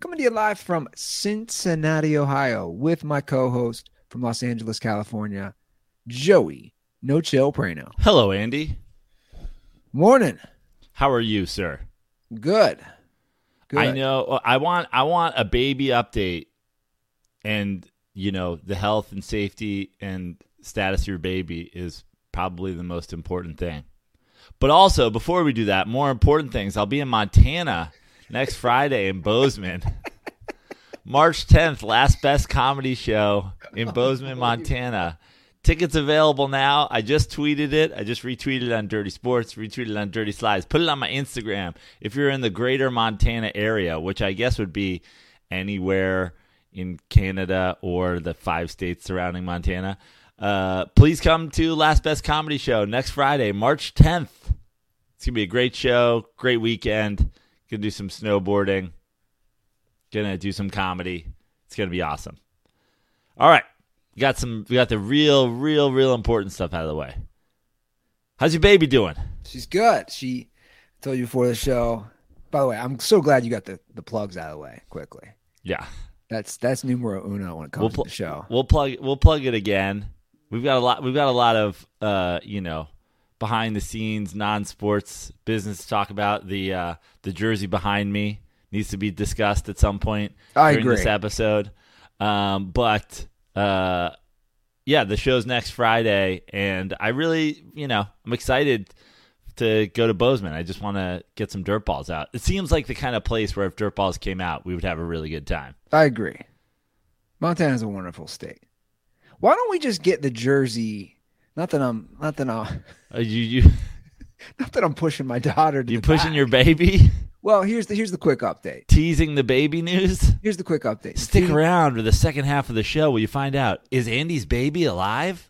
coming to you live from Cincinnati, Ohio, with my co host from Los Angeles, California, Joey No Chill Prano. Hello, Andy. Morning. How are you, sir? Good. Good. I know. I want. I want a baby update, and you know the health and safety and status of your baby is probably the most important thing. But also, before we do that, more important things. I'll be in Montana next Friday in Bozeman. March 10th, last best comedy show in Bozeman, Montana. Tickets available now. I just tweeted it. I just retweeted it on Dirty Sports, retweeted it on Dirty Slides. Put it on my Instagram. If you're in the greater Montana area, which I guess would be anywhere in Canada or the five states surrounding Montana, uh, please come to Last Best Comedy Show next Friday, March 10th. It's going to be a great show, great weekend. Going to do some snowboarding, to do some comedy. It's going to be awesome. All right. We got some we got the real real real important stuff out of the way. How's your baby doing? She's good. She I told you before the show. By the way, I'm so glad you got the, the plugs out of the way quickly. Yeah. That's that's numero uno when it comes We'll to the show. We'll plug we'll plug it again. We've got a lot we've got a lot of uh, you know, behind the scenes non-sports business to talk about. The uh the jersey behind me needs to be discussed at some point I during agree. this episode. Um but uh yeah, the show's next Friday and I really, you know, I'm excited to go to Bozeman. I just want to get some dirt balls out. It seems like the kind of place where if dirt balls came out, we would have a really good time. I agree. Montana's a wonderful state. Why don't we just get the jersey? Not that I'm not that I'm Uh, you you not that I'm pushing my daughter to you pushing back. your baby, Well, here's the here's the quick update. teasing the baby news. Here's the quick update. Stick around for the second half of the show where you find out is Andy's baby alive?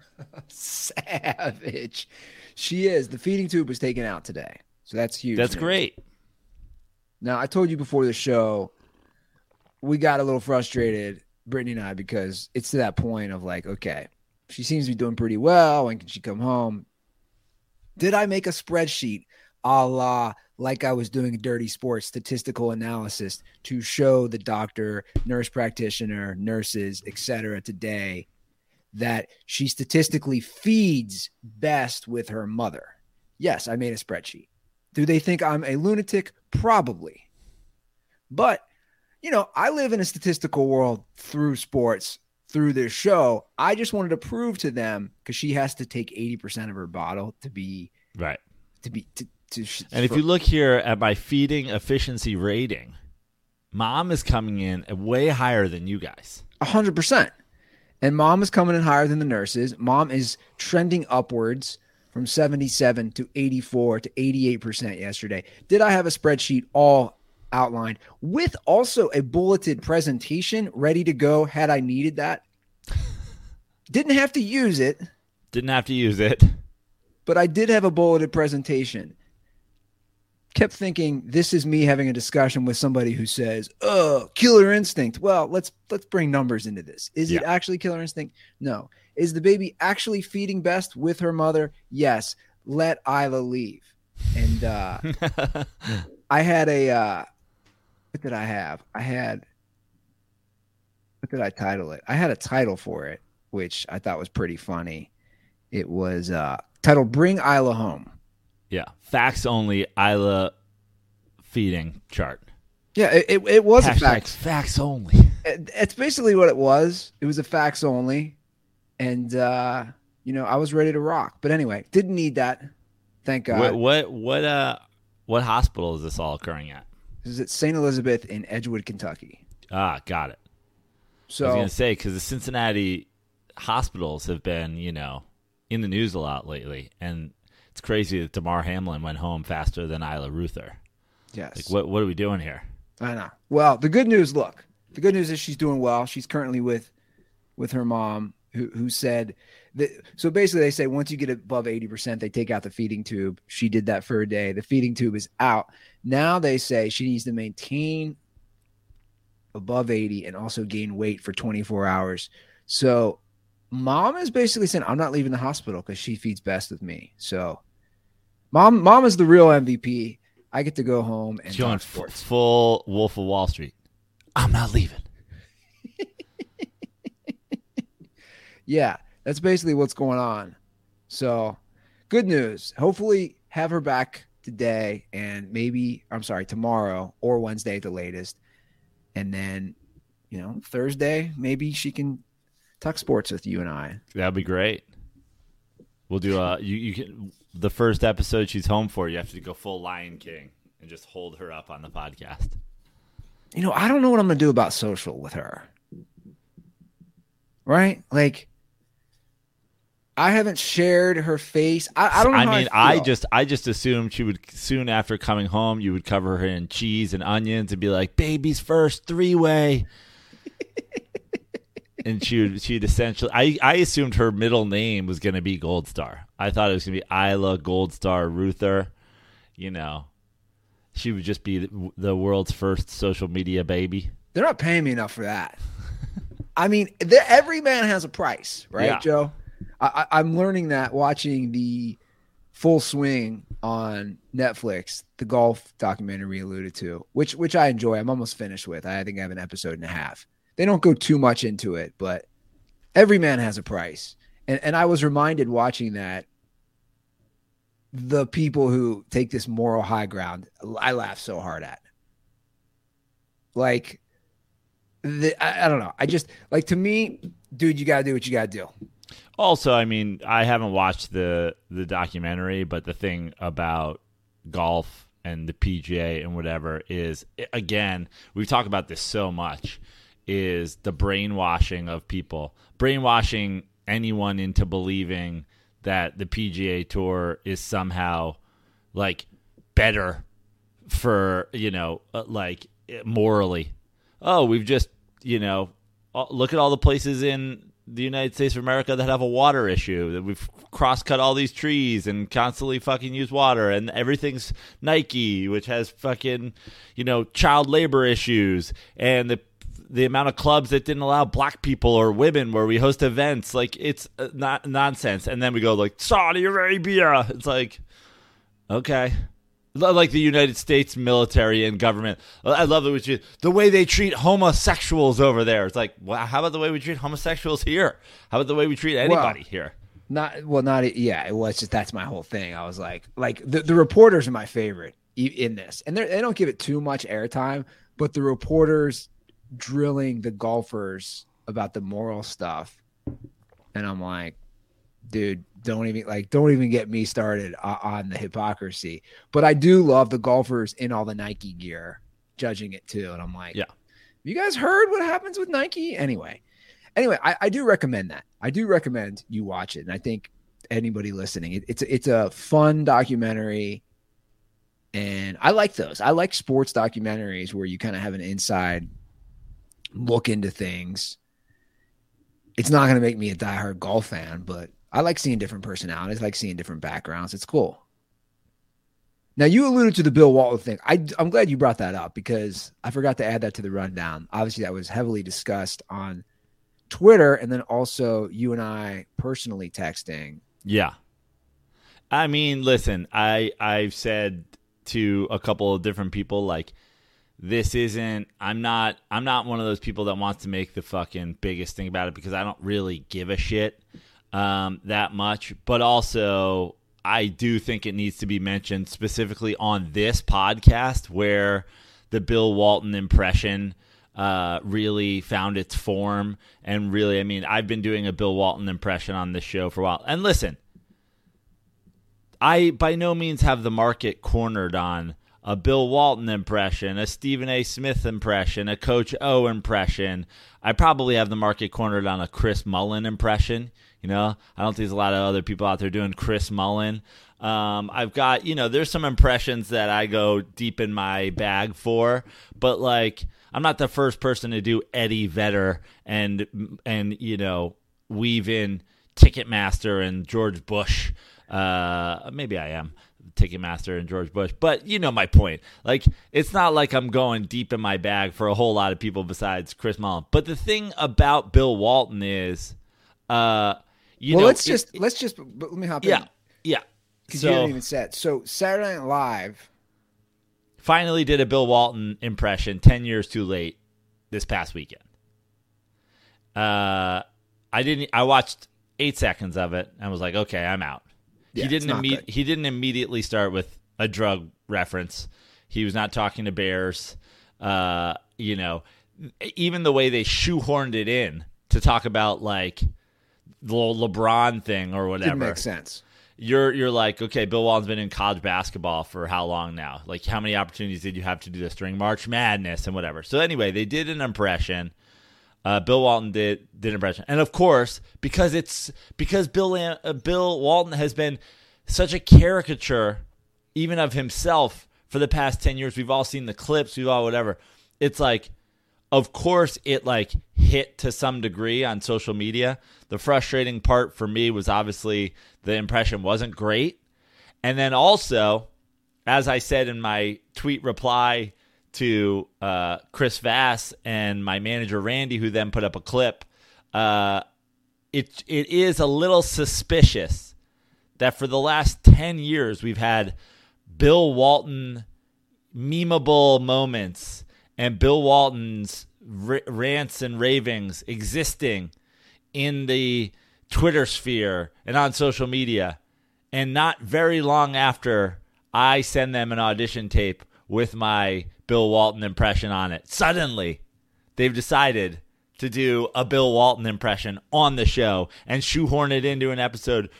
Savage. She is. The feeding tube was taken out today. So that's huge. That's news. great. Now, I told you before the show, we got a little frustrated, Brittany and I, because it's to that point of like, okay, she seems to be doing pretty well. When can she come home? Did I make a spreadsheet a la like I was doing a dirty sports statistical analysis to show the doctor, nurse practitioner, nurses, etc. today that she statistically feeds best with her mother? Yes, I made a spreadsheet. Do they think I'm a lunatic? Probably. But, you know, I live in a statistical world through sports, through this show. I just wanted to prove to them because she has to take 80% of her bottle to be, Right. to be, to, to sh- And if you look here at my feeding efficiency rating, mom is coming in way higher than you guys. 100%. And mom is coming in higher than the nurses. Mom is trending upwards from 77 to 84 to 88% yesterday. Did I have a spreadsheet all outlined with also a bulleted presentation ready to go had I needed that? Didn't have to use it, Didn't have to use it. but I did have a bulleted presentation. Kept thinking this is me having a discussion with somebody who says, "Oh, killer instinct." Well, let's let's bring numbers into this. Is it actually killer instinct? No. Is the baby actually feeding best with her mother? Yes. Let Isla leave. And uh I had a uh what did I have? I had what did I title it? I had a title for it, which I thought was pretty funny. It was uh titled Bring Isla Home. yeah. Facts only Isla feeding chart. Yeah, it, it, it was a Hashtag fact. facts only. It- It's basically what it was. It was a facts only. And uh, you know, I was ready to rock. But anyway, didn't need that. Thank God. What what what uh what hospital is this all occurring at? This is at St. Elizabeth in Edgewood, Kentucky. Ah, got it. So I was gonna say because the Cincinnati hospitals have been, you know, in the news a lot lately, and it's crazy that Damar Hamlin went home faster than Isla Ruther. yes. Like, what what are we doing here? I know. Well, the good news, look, the good news is she's doing well. She's currently with with her mom, who who said that. So basically, they say once you get above eighty percent, they take out the feeding tube. She did that for a day. The feeding tube is out. Now they say she needs to maintain above eighty and also gain weight for twenty four hours. So mom is basically saying, "I'm not leaving the hospital because she feeds best with me." So mom, mom is the real MVP. I get to go home and going f- full Wolf of Wall Street. I'm not leaving. Yeah, that's basically what's going on. So, good news. Hopefully, have her back today and maybe, I'm sorry, tomorrow or Wednesday at the latest. And then, you know, Thursday, maybe she can talk sports with you and I. That'd be great. We'll do a you you can the first episode she's home for. You have to go full Lion King and just hold her up on the podcast. You know, I don't know what I'm going to do about social with her. Right? Like, I haven't shared her face. I, I don't know. I mean, I feel. just I just assumed she would soon after coming home, you would cover her in cheese and onions and be like, "Baby's first three way." and she would she'd essentially I, I assumed her middle name was gonna be Gold Star. I thought it was gonna be Isla Gold Star Ruther. You know, she would just be the, the world's first social media baby. They're not paying me enough for that. I mean, every man has a price, right, Yeah. Joe? I, I'm learning that watching the Full Swing on Netflix, the golf documentary we alluded to, which which I enjoy. I'm almost finished with. I think I have an episode and a half. They don't go too much into it, but every man has a price. And and I was reminded watching that the people who take this moral high ground, I laugh so hard at. Like the, I, I don't know. I just like to me, dude, you gotta do what you gotta do. Also, I mean, I haven't watched the the documentary, but the thing about golf and the PGA and whatever is again, we've talked about this so much is the brainwashing of people. Brainwashing anyone into believing that the PGA tour is somehow like better for, you know, uh, like morally. Oh, we've just, you know, uh, look at all the places in the United States of America that have a water issue. That we've cross cut all these trees and constantly fucking use water, and everything's Nike, which has fucking you know child labor issues, and the the amount of clubs that didn't allow black people or women where we host events, like it's uh, not nonsense. And then we go like Saudi Arabia. It's like okay. Like the United States military and government. I love the, is- the way they treat homosexuals over there. It's like, wow, how about the way we treat homosexuals here? How about the way we treat anybody here? Not well, not yeah. It was just that's my whole thing. I was like, like the, the reporters are my favorite in this, and they don't give it too much airtime. But the reporters drilling the golfers about the moral stuff, and I'm like, dude, don't even like, don't even get me started on, on the hypocrisy. But I do love the golfers in all the Nike gear judging it too, and I'm like, Yeah. you guys heard what happens with Nike? Anyway, anyway, I, I do recommend that. I do recommend you watch it, and I think anybody listening, it, it's it's a fun documentary, and I like those. I like sports documentaries where you kind of have an inside look into things. It's not going to make me a diehard golf fan, but I like seeing different personalities. I like seeing different backgrounds. It's cool. Now you alluded to the Bill Walton thing. I, I'm glad you brought that up because I forgot to add that to the rundown. Obviously, that was heavily discussed on Twitter, and then also you and I personally texting. Yeah. I mean, listen, I I've said to a couple of different people like this isn't I'm not I'm not one of those people that wants to make the fucking biggest thing about it because I don't really give a shit um, that much, but also I do think it needs to be mentioned specifically on this podcast where the Bill Walton impression uh, really found its form and really I mean I've been doing a Bill Walton impression on this show for a while. And listen, I by no means have the market cornered on a Bill Walton impression, a Stephen A. Smith impression, a Coach O impression. I probably have the market cornered on a Chris Mullin impression. You know, I don't think there's a lot of other people out there doing Chris Mullin. Um, I've got, you know, there's some impressions that I go deep in my bag for, but like, I'm not the first person to do Eddie Vedder and and you know weave in Ticketmaster and George Bush. Uh, maybe I am Ticketmaster and George Bush, but you know my point. Like it's not like I'm going deep in my bag for a whole lot of people besides Chris Mullin. But the thing about Bill Walton is, uh, you well, know, let's it- just let's just let me hop yeah, in yeah. because you So didn't even it. So Saturday Night Live. finally did a Bill Walton impression 10 years too late this past weekend. Uh I didn't I watched 8 seconds of it and was like, "Okay, I'm out." Yeah, he didn't imme- he didn't immediately start with a drug reference. He was not talking to bears. Uh, you know, even the way they shoehorned it in to talk about like the LeBron thing or whatever Didn't make sense. you're you're like, okay, Bill Walton's been in college basketball for how long now? Like, how many opportunities did you have to do this during March Madness and whatever? So anyway, they did an impression. Uh, Bill Walton did did an impression, and of course, because it's because Bill uh, Bill Walton has been such a caricature, even of himself, for the past ten years. We've all seen the clips, we've all whatever. It's like of course it like hit to some degree on social media. The frustrating part for me was obviously the impression wasn't great. And then also as i said in my tweet reply to uh, chris vass and my manager randy who then put up a clip uh, it, it is a little suspicious that for the last 10 years we've had bill walton memeable moments and Bill Walton's r- rants and ravings existing in the Twitter sphere and on social media. And not very long after I send them an audition tape with my Bill Walton impression on it, suddenly they've decided to do a Bill Walton impression on the show and shoehorn it into an episode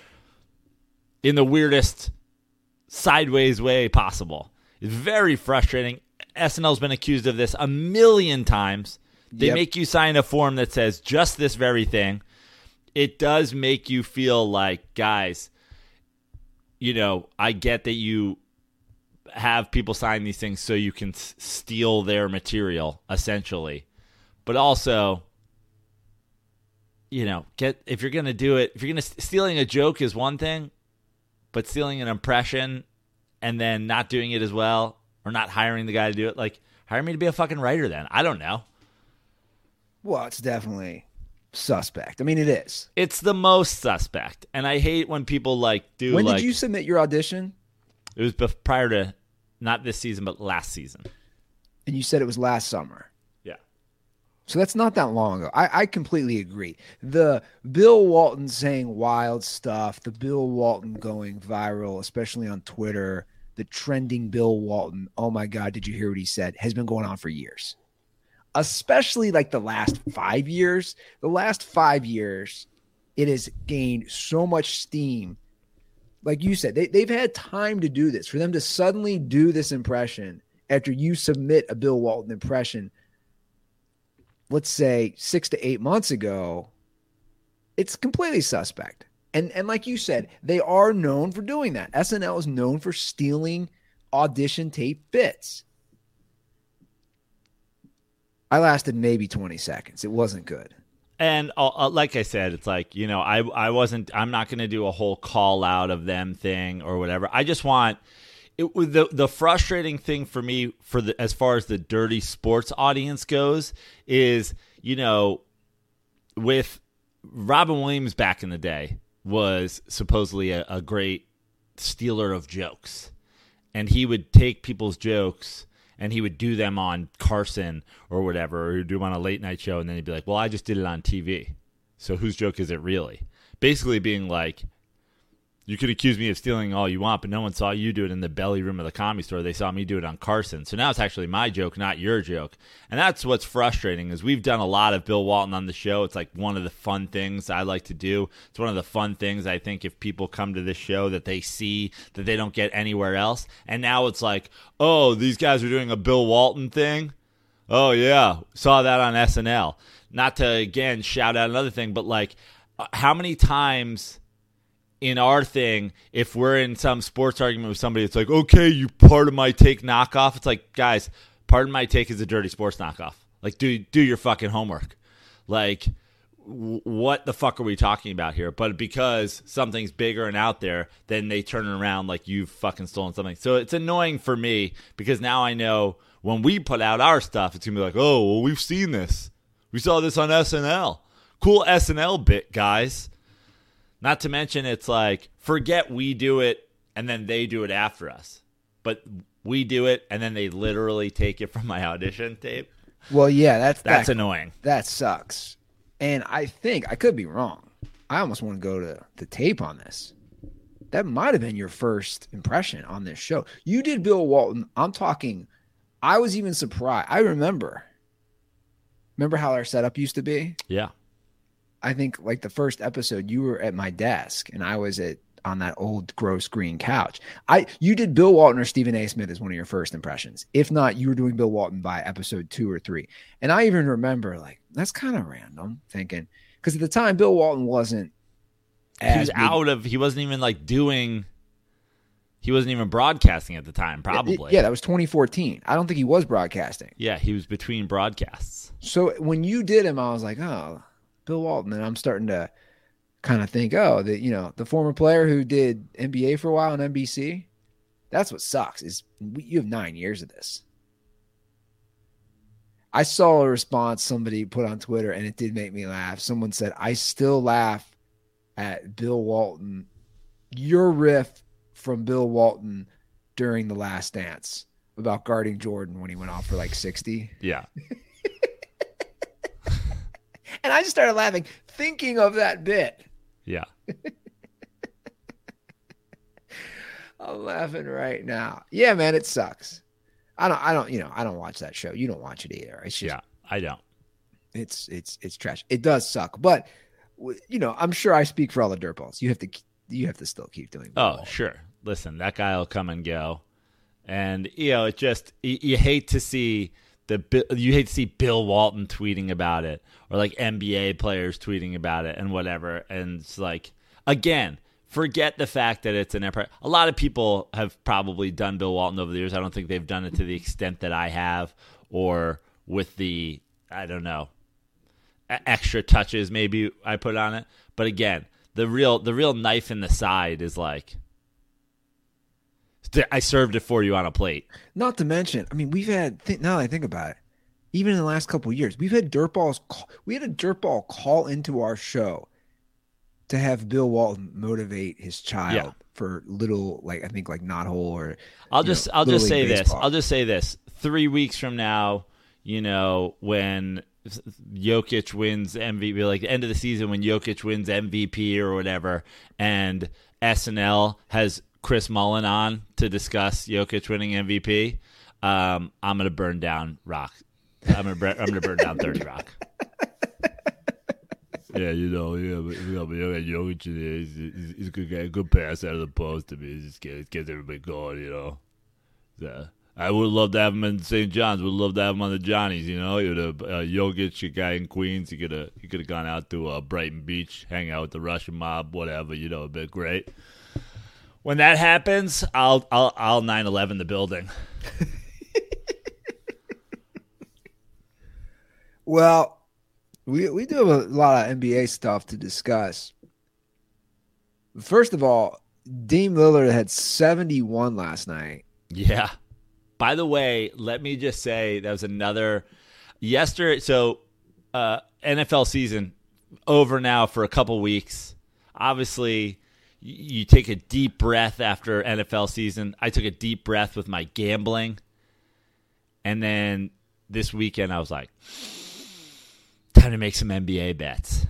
in the weirdest sideways way possible. It's very frustrating. SNL's been accused of this a million times. They Yep. make you sign a form that says just this very thing. It does make you feel like, guys, you know, I get that you have people sign these things so you can s- steal their material, essentially. But also, you know, get if you're going to do it, if you're going to stealing a joke is one thing, but stealing an impression and then not doing it as well or not hiring the guy to do it, like hire me to be a fucking writer then. I don't know. Well, it's definitely suspect. I mean, it is. It's the most suspect. And I hate when people like do When like did you submit your audition? it was bef- prior to not this season but last season. And you said it was last summer. Yeah. So that's not that long ago. I, I completely agree. The Bill Walton saying wild stuff, the Bill Walton going viral, especially on Twitter, the trending Bill Walton, oh my God, did you hear what he said, has been going on for years. Especially like the last five years. The last five years, it has gained so much steam. Like you said, they, they've had time to do this. For them to suddenly do this impression after you submit a Bill Walton impression let's say six to eight months ago, it's completely suspect. And and like you said, they are known for doing that. SNL is known for stealing audition tape bits. I lasted maybe 20 seconds. It wasn't good. And uh, uh, like I said, it's like you know, I I wasn't. I'm not going to do a whole call out of them thing or whatever. I just want it. The the frustrating thing for me for the as far as the dirty sports audience goes is you know with Robin Williams back in the day was supposedly a, a great stealer of jokes, and he would take people's jokes and he would do them on Carson or whatever, or he'd do them on a late night show, and then he'd be like, "Well, I just did it on TV, so whose joke is it really?" Basically, being like, "You could accuse me of stealing all you want, but no one saw you do it in the belly room of the comedy store. They saw me do it on Carson, so now it's actually my joke, not your joke." And that's what's frustrating is we've done a lot of Bill Walton on the show. It's like one of the fun things I like to do. It's one of the fun things I think if people come to this show that they see that they don't get anywhere else. And now it's like, oh, these guys are doing a Bill Walton thing. Oh yeah, saw that on SNL. Not to again shout out another thing, but like, uh, how many times in our thing, if we're in some sports argument with somebody, it's like, okay, you part of my take knockoff. It's like, guys, part of my take is a dirty sports knockoff. Like, do do your fucking homework. Like, w- what the fuck are we talking about here? But because something's bigger and out there, then they turn around like you've fucking stolen something. So it's annoying for me because now I know when we put out our stuff, it's gonna be like, oh, well, we've seen this. We saw this on SNL. Cool SNL bit, guys. Not to mention, it's like, forget we do it and then they do it after us. But we do it and then they literally take it from my audition tape. Well, yeah, that's That's that, annoying. that sucks. And I think I could be wrong. I almost want to go to the tape on this. That might have been your first impression on this show. You did Bill Walton. I'm talking. I was even surprised. I remember. Remember how our setup used to be? Yeah. I think like the first episode, you were at my desk and I was at on that old gross green couch. I you did Bill Walton or Stephen A. Smith as one of your first impressions. If not, you were doing Bill Walton by episode two or three. And I even remember like that's kind of random thinking because at the time Bill Walton wasn't He was big- out of, he wasn't even like doing, he wasn't even broadcasting at the time, probably. Yeah, that was 2014. I don't think he was broadcasting. Yeah, he was between broadcasts. So when you did him, I was like, oh, Bill Walton. And I'm starting to kind of think, oh, that you know, the former player who did NBA for a while on NBC. That's what sucks is you have nine years of this. I saw a response somebody put on Twitter, and it did make me laugh. Someone said, "I still laugh at Bill Walton, your riff from Bill Walton during the Last Dance about guarding Jordan when he went off for like 60." Yeah. And I just started laughing, thinking of that bit. Yeah. I'm laughing right now. Yeah, man, it sucks. I don't, I don't, you know, I don't watch that show. You don't watch it either. It's just, Yeah. I don't. it's, it's, it's trash. It does suck, but you know, I'm sure I speak for all the dirtballs. You have to, you have to still keep doing. Oh, ball. sure. Listen, that guy will come and go, and you know it just you, you hate to see the you hate to see Bill Walton tweeting about it or like NBA players tweeting about it and whatever. And it's like again, forget the fact that it's an empire. A lot of people have probably done Bill Walton over the years. I don't think they've done it to the extent that I have, or with the I don't know extra touches maybe I put on it. But again, the real the real knife in the side is like I served it for you on a plate. Not to mention, I mean, we've had th- now that I think about it, even in the last couple of years, we've had dirtballs. Call, we had a dirtball call into our show to have Bill Walton motivate his child Yeah. for little, like I think, like not hole or. I'll just know, I'll just say League this. I'll just say this. Three weeks from now, you know, when Jokic wins MVP, like the end of the season when Jokic wins MVP or whatever, and SNL has Chris Mullin on to discuss Jokic winning MVP, um, I'm gonna burn down Rock. I'm gonna I'm gonna burn down Thirty Rock. Yeah, you know, you know, you got Jokic there. He's, he's, a good guy, good pass out of the post. I mean, he just gets, gets everybody going, you know. So, I would love to have him in St. John's. Would love to have him on the Johnnies. You know, you would have uh, Jokic, a guy in Queens. He could have he could have gone out to uh, Brighton Beach, hang out with the Russian mob, whatever. You know, it'd be great. When that happens, I'll I'll I'll nine eleven the building. Well, we we do have a lot of NBA stuff to discuss. First of all, Dame Lillard had 71 last night. Yeah. By the way, let me just say that was another yesterday. So, uh, NFL season over now for a couple weeks. Obviously, you take a deep breath after NFL season. I took a deep breath with my gambling, and then this weekend I was like, time to make some NBA bets,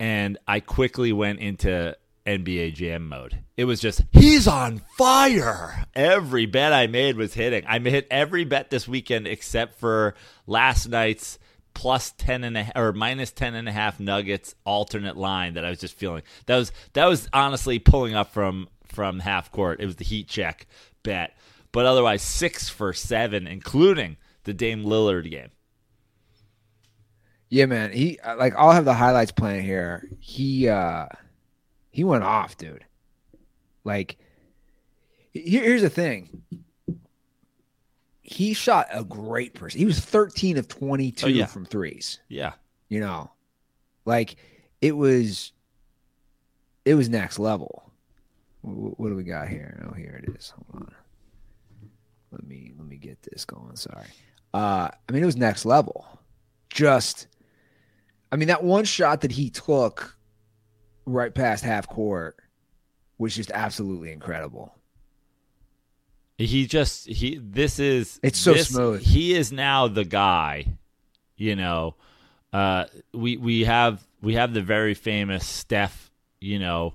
and I quickly went into NBA Jam mode. It was just he's on fire. Every bet I made was hitting. I hit every bet this weekend except for last night's plus 10 and a or minus 10 and a half nuggets alternate line that I was just feeling. That was that was honestly pulling up from from half court. It was the heat check bet. But otherwise 6 for 7 including the Dame Lillard game. Yeah, man. He like I'll have the highlights playing here. He uh he went off, dude. Like here, here's the thing. He shot a great person. He was 13 of 22 Oh, yeah. from threes. Yeah. You know, like it was, it was next level. Wh- What do we got here? Oh, here it is. Hold on. Let me let me get this going. Sorry. Uh, I mean, it was next level. Just, I mean, that one shot that he took right past half court was just absolutely incredible. He just he this is It's so this- smooth. He is now the guy, you know. Uh we we have we have the very famous Steph, you know,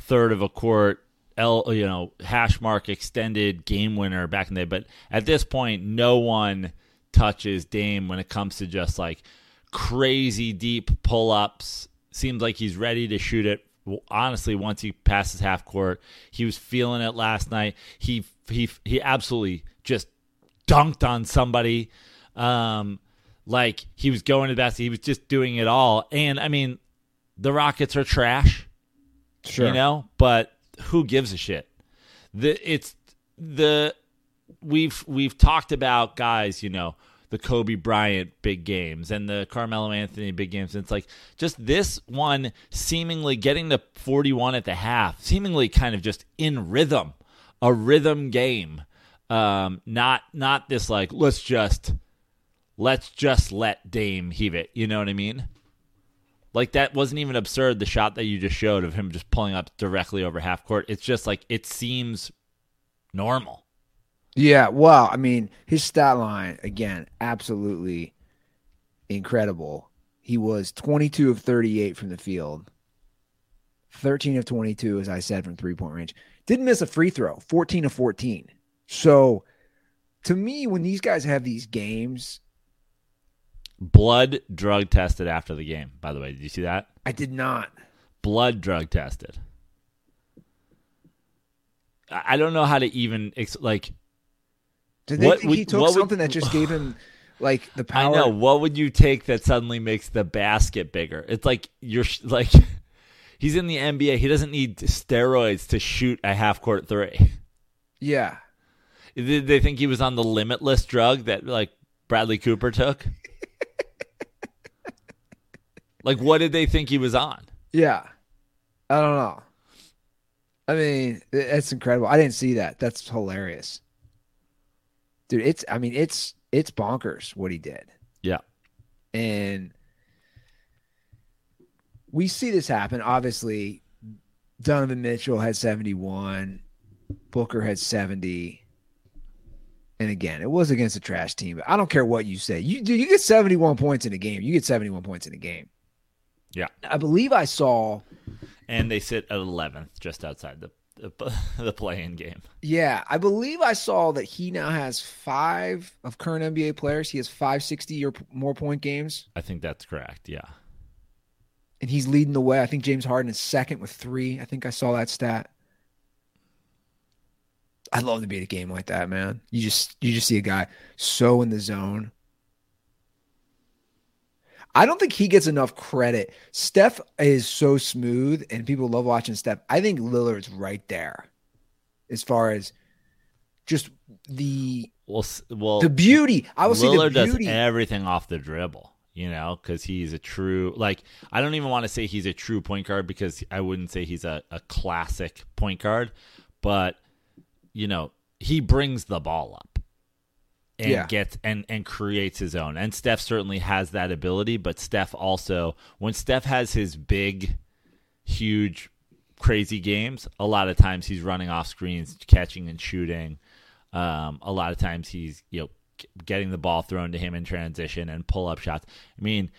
third of a court L you know, hash mark extended game winner back in the day, but at this point no one touches Dame when it comes to just like crazy deep pull-ups. Seems like he's ready to shoot it. Well, Honestly, once he passes half court, he was feeling it last night. He he he absolutely just dunked on somebody. Um, like he was going to the basket. He was just doing it all. And I mean, the Rockets are trash Sure. you know but who gives a shit the it's the we've we've talked about guys you know the Kobe Bryant big games and the Carmelo Anthony big games and it's like just this one seemingly getting to 41 at the half seemingly kind of just in rhythm a rhythm game um not not this like let's just let's just let Dame heave it you know what I mean like that wasn't even absurd. The shot that you just showed of him just pulling up directly over half court. It's just like it seems normal. Yeah, well, I mean, his stat line again, absolutely incredible. He was 22 of 38 from the field. 13 of 22 as I said from three-point range. Didn't miss a free throw. 14 of 14. So to me when these guys have these games, Blood drug tested after the game. By the way, did you see that? I did not. Blood drug tested. I I don't know how to even like. Did they What think would- he took what would- something that just gave him like the power? I know what would you take that suddenly makes the basket bigger? It's like you're like he's in the NBA. He doesn't need steroids to shoot a half court three. Yeah. Did they think he was on the limitless drug that like Bradley Cooper took? like what did they think he was on? Yeah. I don't know. I mean, that's incredible. I didn't see that. That's hilarious. Dude, it's I mean, it's it's bonkers what he did. Yeah. And we see this happen. Obviously, Donovan Mitchell had 71, Booker had 70. And again, it was against a trash team, but I don't care what you say. You do you get 71 points in a game. You get 71 points in a game. Yeah. I believe I saw And they sit at 11th just outside the the, the play-in game. Yeah, I believe I saw that he now has five of current NBA players. He has five sixty or more point games, I think that's correct. Yeah. and he's leading the way. I think James Harden is second with three. I think I saw that stat. I'd love to be at a game like that, man. You just you just see a guy so in the zone. I don't think he gets enough credit. Steph is so smooth, and people love watching Steph. I think Lillard's right there, as far as just the Well, well, the beauty. I say the Lillard does everything off the dribble, you know, because he's a true like I don't even want to say he's a true point guard because I wouldn't say he's a, a classic point guard, but you know, he brings the ball up and Yeah. gets and and creates his own. And Steph certainly has that ability, but Steph also when Steph has his big, huge, crazy games, a lot of times he's running off screens, catching and shooting. Um, a lot of times he's you know getting the ball thrown to him in transition and pull up shots. I mean,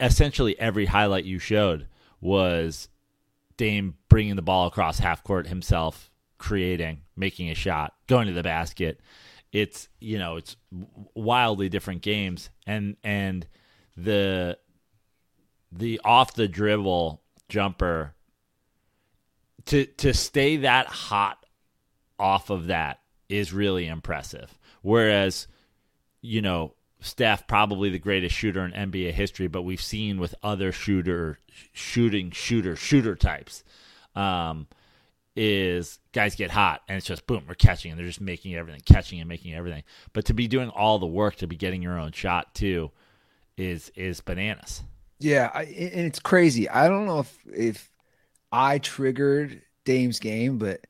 essentially every highlight you showed was Dame bringing the ball across half court himself, creating, making a shot, going to the basket. It's you know it's wildly different games, and and the the off the dribble jumper to to stay that hot off of that is really impressive. Whereas, you know, Steph probably the greatest shooter in NBA history, but we've seen with other shooter shooting shooter shooter types. Um is guys get hot and it's just boom, we're catching and they're just making everything, catching and making everything. But to be doing all the work to be getting your own shot too is is bananas. Yeah, I, and it's crazy. I don't know if if I triggered Dame's game, but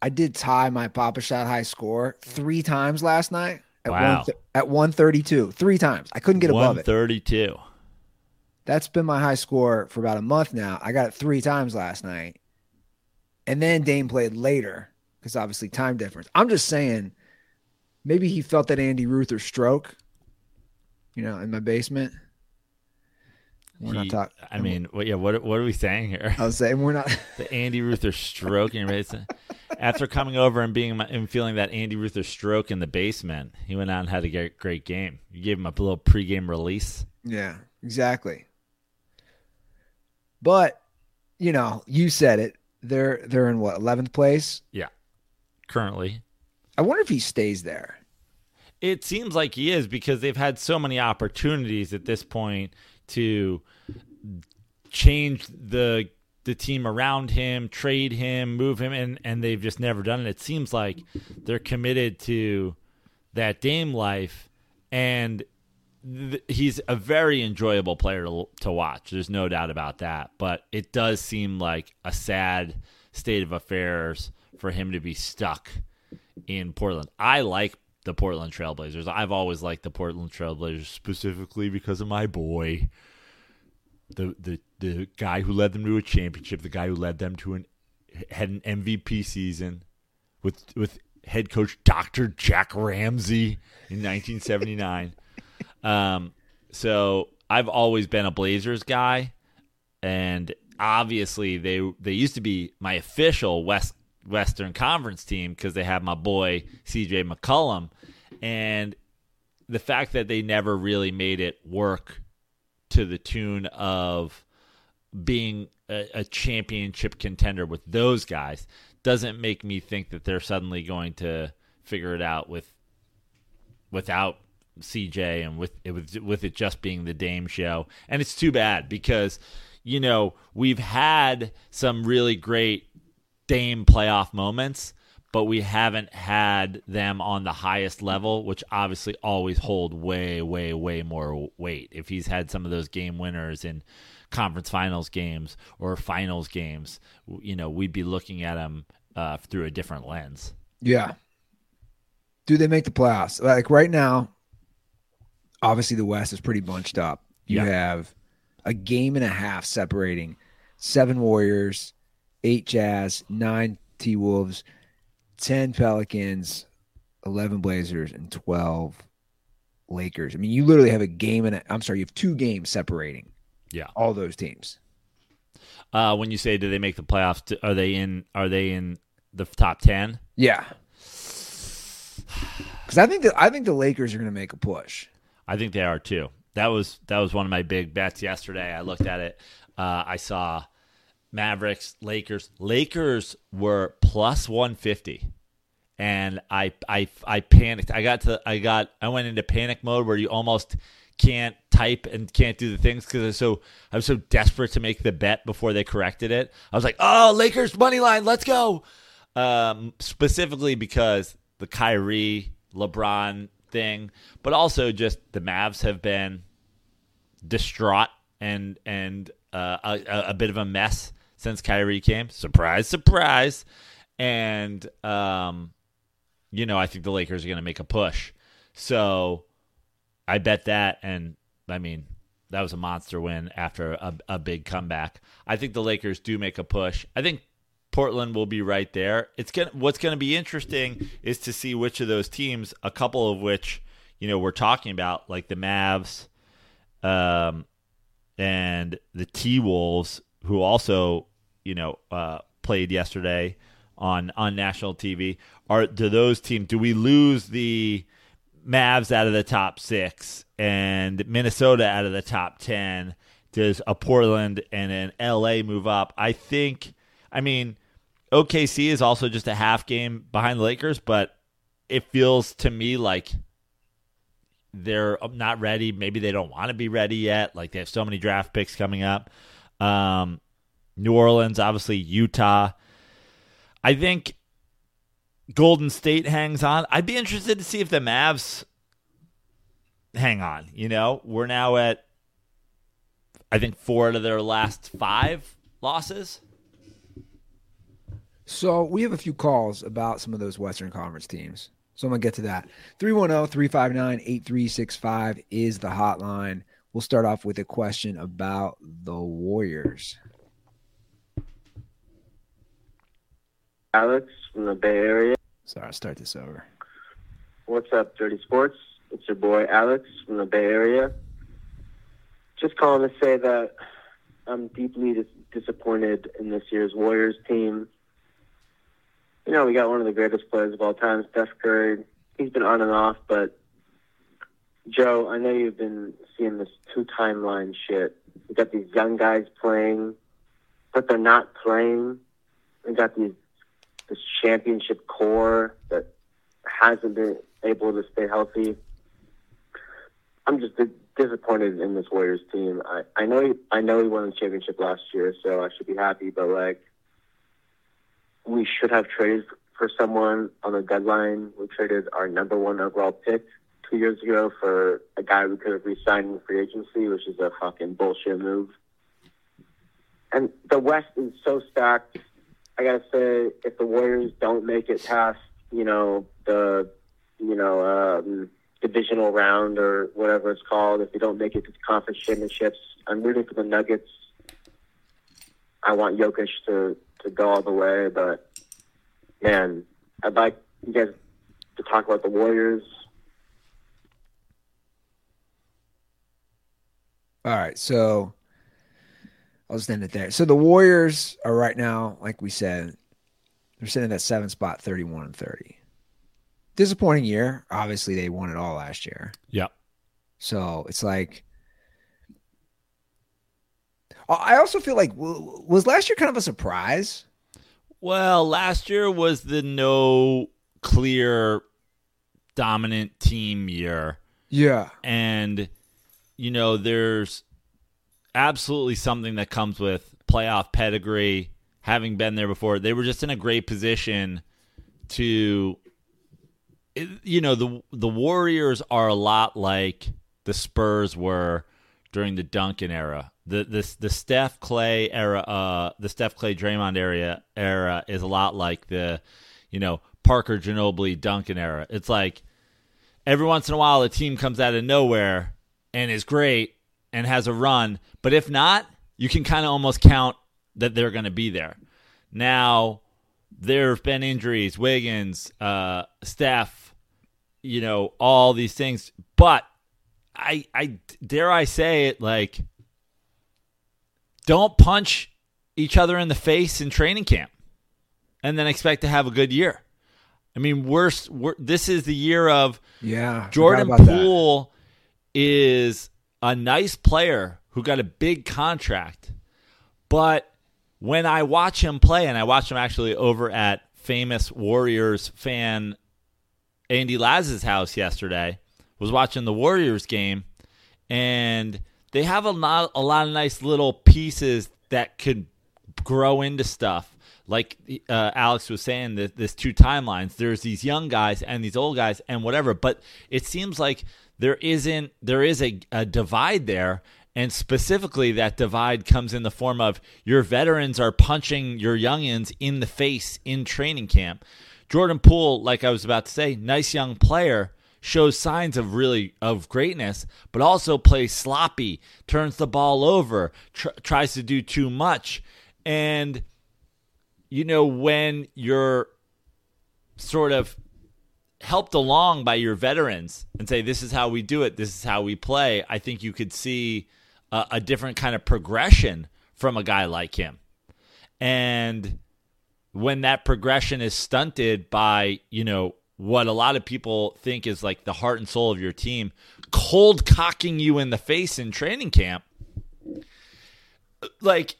I did tie my Pop-A-Shot high score three times last night at Wow. one at one thirty two. Three times. I couldn't get above One it. thirty two. That's been my high score for about a month now. I got it three times last night, and then Dame played later because obviously time difference. I'm just saying, maybe he felt that Andy Ruther stroke, you know, in my basement. We're not talking. I mean, what, yeah. What what are we saying here? I was saying we're not. the Andy Ruther stroke in your basement. After coming over and being and feeling that Andy Ruther stroke in the basement, he went out and had a great, great game. You gave him a little pregame release. Yeah, exactly. But you know, you said it. They're they're in what eleventh place. Yeah, currently, I wonder if he stays there. it seems like he is because they've had so many opportunities at this point to change the the team around him, trade him, move him, and and they've just never done it. It seems like they're committed to that Dame life, and th- he's a very enjoyable player to, to watch. There's no doubt about that. But it does seem like a sad state of affairs for him to be stuck in Portland. I like the Portland Trailblazers. I've always liked the Portland Trailblazers specifically because of my boy, the the the guy who led them to a championship, the guy who led them to an had an MVP season with with head coach Dr. Jack Ramsay in 1979. um, so I've always been a Blazers guy, and obviously they they used to be my official West Western Conference team because they have my boy CJ McCollum, and the fact that they never really made it work to the tune of being a, a championship contender with those guys doesn't make me think that they're suddenly going to figure it out with without CJ and with it with, with it just being the Dame show. And it's too bad because you know, we've had some really great Dame playoff moments, but we haven't had them on the highest level, which obviously always hold way, way, way more weight. If he's had some of those game winners in conference finals games or finals games, you know, we'd be looking at him uh, through a different lens. Yeah. Do they make the playoffs? Like right now, obviously the West is pretty bunched up. You Yeah. have a game and a half separating seven Warriors, eight Jazz, nine T Wolves, 10 Pelicans, 11 Blazers, and 12 Lakers. I mean, you literally have a game and a, I'm sorry, you have two games separating Yeah. all those teams. Uh, when you say do they make the playoffs, are they in? Are they in the top ten? Yeah. Because I think that I think the Lakers are going to make a push. I think they are too. That was that was one of my big bets yesterday. I looked at it. Uh, I saw Mavericks, Lakers. Lakers were plus one fifty, and I I I panicked. I got to I got I went into panic mode where you almost can't type and can't do the things because so I was so desperate to make the bet before they corrected it. I was like, oh, Lakers money line, let's go. Um, specifically because the Kyrie LeBron thing, but also just the Mavs have been distraught and and uh, a, a- bit of a mess since Kyrie came. Surprise, surprise. And um, you know, I think the Lakers are going to make a push. So I bet that, and I mean, that was a monster win after a, a big comeback. I think the Lakers do make a push. I think Portland will be right there. It's gonna what's going to be interesting is to see which of those teams, a couple of which you know we're talking about, like the Mavs, um, and the T Wolves, who also you know uh, played yesterday on on national TV. Are do those teams? Do we lose the Mavs out of the top six and Minnesota out of the top ten? Does a Portland and an LA move up? I think. I mean, OKC is also just a half game behind the Lakers, but it feels to me like they're not ready. Maybe they don't want to be ready yet. Like they have so many draft picks coming up. Um, New Orleans, obviously Utah. I think Golden State hangs on. I'd be interested to see if the Mavs hang on. You know, we're now at I think four out of their last five losses. So we have a few calls about some of those Western Conference teams. So I'm going to get to that. 310 359 8365 is the hotline. We'll start off with a question about the Warriors. Alex from the Bay Area. Sorry, I'll start this over. What's up, Dirty Sports? It's your boy Alex from the Bay Area. Just calling to say that I'm deeply dis- disappointed in this year's Warriors team. You know, we got one of the greatest players of all time, Steph Curry. He's been on and off, but Joe, I know you've been seeing this two timeline shit. We got these young guys playing, but they're not playing. We got these this championship core that hasn't been able to stay healthy. I'm just disappointed in this Warriors team. I, I know he, I know he won the championship last year, so I should be happy. But like, we should have traded for someone on the deadline. We traded our number one overall pick two years ago for a guy we could have re-signed in free agency, which is a fucking bullshit move. And the West is so stacked. I gotta say, if the Warriors don't make it past, you know, the, you know, um, divisional round or whatever it's called, if they don't make it to the conference championships, I'm rooting for the Nuggets. I want Jokic to to go all the way, but man, I'd like you guys to talk about the Warriors. All right, so I'll just end it there. So the Warriors are right now, like we said, they're sitting at seven spot, thirty-one and thirty. Disappointing year. Obviously, they won it all last year. Yep. So it's like, I also feel like was last year kind of a surprise. Well, last year was the no clear dominant team year. Yeah, And, you know, there's absolutely something that comes with playoff pedigree, having been there before. They were just in a great position to, you know, the the Warriors are a lot like the Spurs were during the Duncan era. The the the Steph Klay era, uh, the Steph Klay Draymond area era is a lot like the, you know, Parker Ginobili Duncan era. It's like every once in a while a team comes out of nowhere and is great and has a run, but if not, you can kind of almost count that they're going to be there. Now, there have been injuries, Wiggins, uh, Steph, you know, all these things, but I, I dare I say it, like, don't punch each other in the face in training camp, and then expect to have a good year. I mean, we're this is the year of yeah. Jordan about that. Poole is a nice player who got a big contract, but when I watch him play, and I watched him actually over at famous Warriors fan Andy Laz's house yesterday, was watching the Warriors game, and they have a lot, a lot of nice little pieces that could grow into stuff. Like uh, Alex was saying, that this two timelines. There's these young guys and these old guys and whatever. But it seems like there isn't. There is a, a divide there, and specifically that divide comes in the form of your veterans are punching your youngins in the face in training camp. Jordan Poole, like I was about to say, nice young player, shows signs of really of greatness, but also plays sloppy, turns the ball over, tr- tries to do too much, and you know when you're sort of helped along by your veterans and say this is how we do it, this is how we play. I think you could see a, a different kind of progression from a guy like him, and when that progression is stunted by you know what a lot of people think is like the heart and soul of your team, cold cocking you in the face in training camp. Like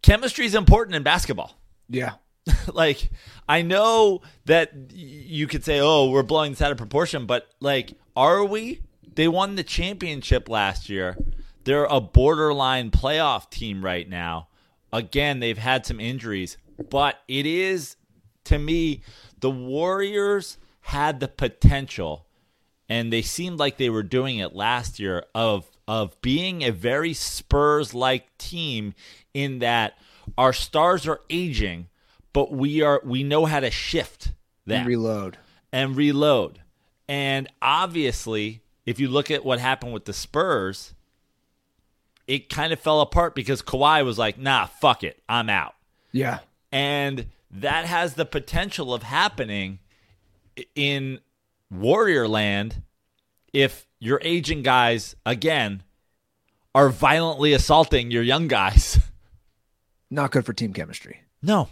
chemistry is important in basketball. Yeah, like I know that you could say, "Oh, we're blowing this out of proportion," but like, are we? They won the championship last year. They're a borderline playoff team right now. Again, they've had some injuries, but it is to me, the Warriors had the potential, and they seemed like they were doing it last year of of being a very Spurs like team in that our stars are aging, but we are we know how to shift them And reload. and reload. And obviously, if you look at what happened with the Spurs, it kind of fell apart because Kawhi was like, "Nah, fuck it, I'm out." Yeah. And that has the potential of happening in Warrior Land if your aging guys again are violently assaulting your young guys. Not good for team chemistry. No.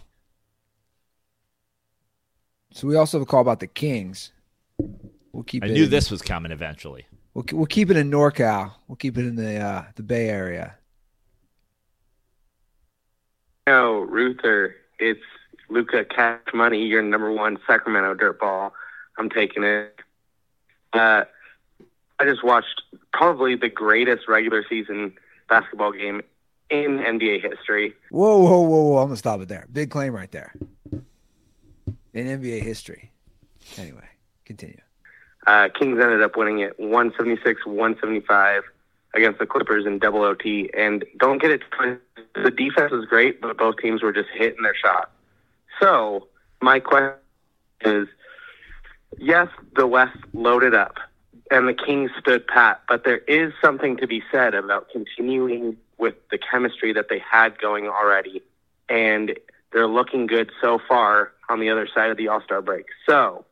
So we also have a call about the Kings. We'll keep I it knew in- this was coming eventually. We'll, we'll keep it in NorCal. We'll keep it in the uh, the Bay Area. No, Ruther, it's Luca Cash Money, your number one Sacramento dirtball. I'm taking it. Uh, I just watched probably the greatest regular season basketball game in NBA history. Whoa, whoa, whoa, whoa! I'm gonna stop it there. Big claim right there. In NBA history. Anyway, continue. Uh, Kings ended up winning it 176 175 against the Clippers in double OT. And don't get it twisted, the defense was great, but both teams were just hitting their shot. So, my question is yes, the West loaded up and the Kings stood pat, but there is something to be said about continuing with the chemistry that they had going already. And they're looking good so far on the other side of the All Star break. So,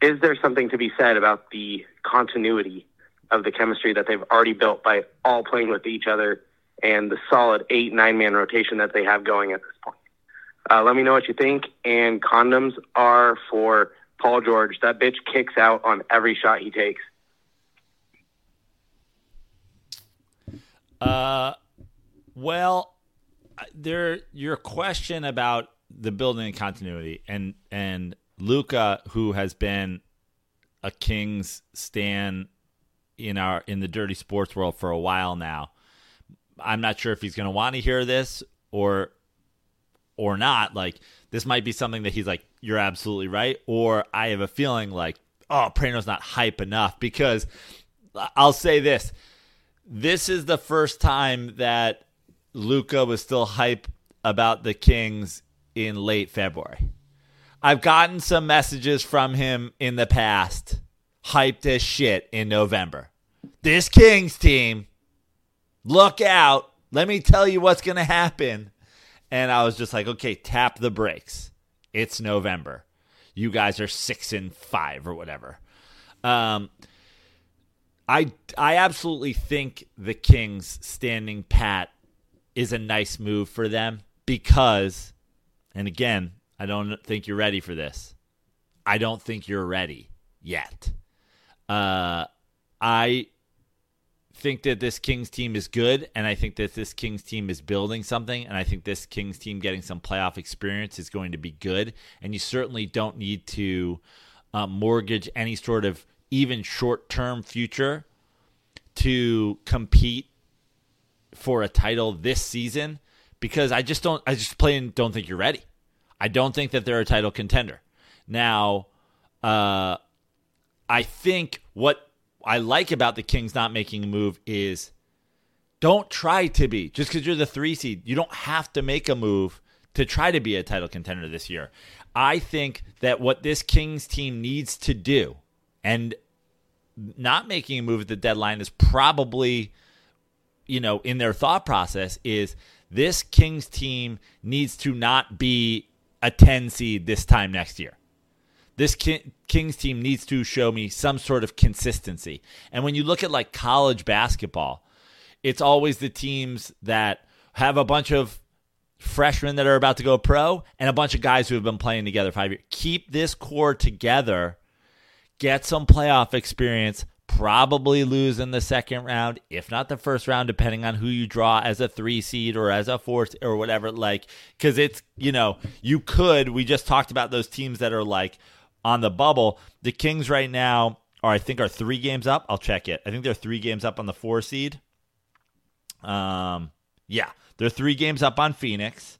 is there something to be said about the continuity of the chemistry that they've already built by all playing with each other and the solid eight nine man rotation that they have going at this point? Uh, let me know what you think. And condoms are for Paul George. That bitch kicks out on every shot he takes. Uh, well, there your question about the building continuity and and Luca, who has been a Kings stan in our in the dirty sports world for a while now. I'm not sure if he's going to want to hear this or or not. Like this might be something that he's like, "You're absolutely right," or I have a feeling like, "Oh, Prano's not hype enough." Because I'll say this: this is the first time that Luca was still hype about the Kings in late February. I've gotten some messages from him in the past, hyped as shit in November. This Kings team, look out. Let me tell you what's going to happen. And I was just like, okay, tap the brakes. It's November. You guys are six and five or whatever. Um, I I absolutely think the Kings standing pat is a nice move for them because, and again, I don't think you're ready for this. I don't think you're ready yet. Uh, I think that this Kings team is good, and I think that this Kings team is building something, and I think this Kings team getting some playoff experience is going to be good. And you certainly don't need to uh, mortgage any sort of even short term future to compete for a title this season because I just don't I just plain don't think you're ready. I don't think that they're a title contender. Now, uh I think what I like about the Kings not making a move is don't try to be just because you're the three seed. You don't have to make a move to try to be a title contender this year. I think that what this Kings team needs to do, and not making a move at the deadline is probably, you know, in their thought process, is this Kings team needs to not be a 10 seed this time next year. This Ki- Kings team needs to show me some sort of consistency. And when you look at like college basketball, it's always the teams that have a bunch of freshmen that are about to go pro and a bunch of guys who have been playing together five years. Keep this core together, get some playoff experience, probably lose in the second round, if not the first round, depending on who you draw as a three seed or as a fourth or whatever. Like, because it's, you know, you could, we just talked about those teams that are like on the bubble. The Kings right now are, I think, are three games up. I'll check it. I think they're three games up on the four seed. Um, yeah, they're three games up on Phoenix.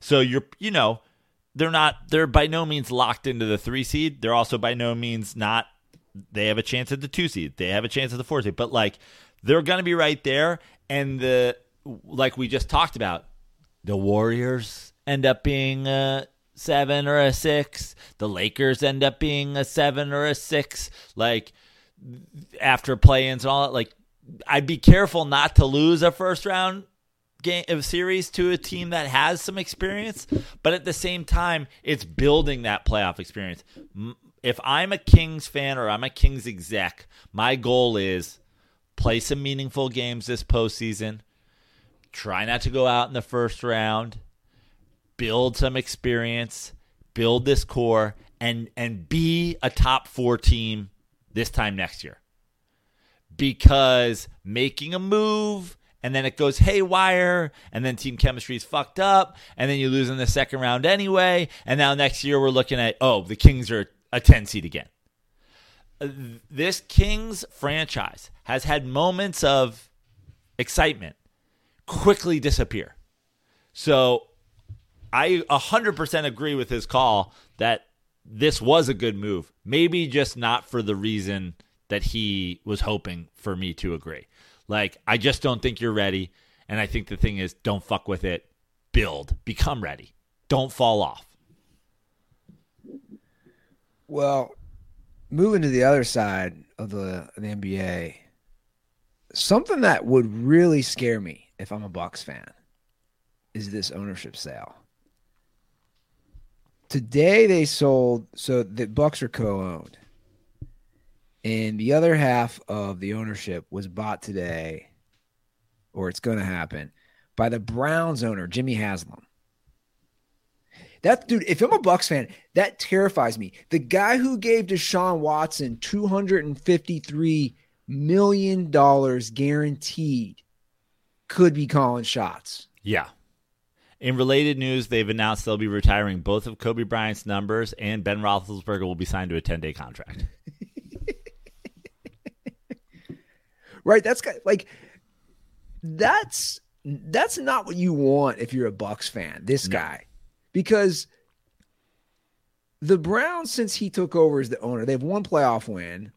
So you're, you know, they're not they're by no means locked into the three seed. They're also by no means not they have a chance at the two seed. They have a chance at the four seed. But like they're gonna be right there. And the like we just talked about, the Warriors end up being a seven or a six. The Lakers end up being a seven or a six. Like after play-ins and all that, like I'd be careful not to lose a first round game of series to a team that has some experience, but at the same time, it's building that playoff experience. If I'm a Kings fan or I'm a Kings exec, my goal is play some meaningful games this postseason. Try not to go out in the first round. Build some experience. Build this core and and be a top four team this time next year. Because making a move and then it goes haywire, and then team chemistry is fucked up, and then you lose in the second round anyway, and now next year we're looking at oh the Kings are a ten seed again. This Kings franchise has had moments of excitement quickly disappear. So I 100% agree with his call that this was a good move. Maybe just not for the reason that he was hoping for me to agree. Like, I just don't think you're ready. And I think the thing is, don't fuck with it. Build, become ready. Don't fall off. Well, moving to the other side of the, the NBA, something that would really scare me if I'm a Bucks fan is this ownership sale. Today they sold so the Bucks are co-owned and the other half of the ownership was bought today, or it's going to happen, by the Browns owner, Jimmy Haslam. That dude, if I'm a Bucks fan, that terrifies me. The guy who gave Deshaun Watson $253 million guaranteed could be calling shots. Yeah. In related news, they've announced they'll be retiring both of Kobe Bryant's numbers, and Ben Roethlisberger will be signed to a 10 day contract. right? That's like that's that's not what you want if you're a Bucks fan. This no. guy, because the Browns, since he took over as the owner, they've one playoff win.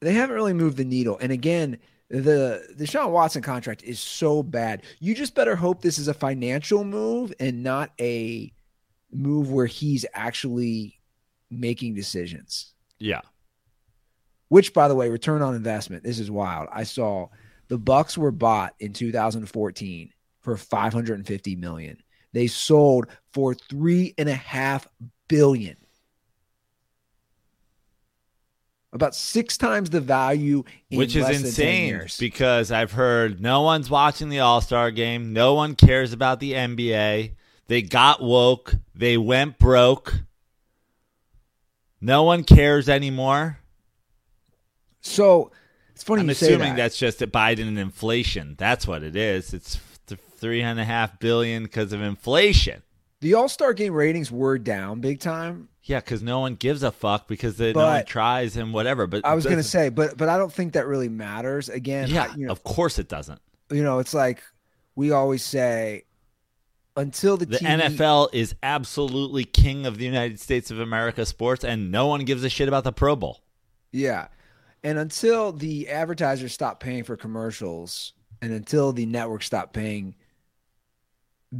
They haven't really moved the needle, and again, the Deshaun Watson contract is so bad. You just better hope this is a financial move and not a move where he's actually making decisions. Yeah which by the way, return on investment, this is wild. I saw the Bucks were bought in 2014 for 550 million. They sold for three and a half billion. About six times the value, in which is insane because I've heard no one's watching the All Star game, no one cares about the NBA. They got woke, they went broke. No one cares anymore. So it's funny. I'm assuming that. that's just a Biden and inflation. That's what it is. It's three and a half billion because of inflation. The All Star Game ratings were down big time. Yeah, because no one gives a fuck because they, no one tries and whatever. But I was going to say, but but I don't think that really matters. Again, yeah, I, you know, of course it doesn't. You know, it's like we always say, until the the TV... NFL is absolutely king of the United States of America sports, and no one gives a shit about the Pro Bowl. Yeah, and until the advertisers stop paying for commercials and until the network stop paying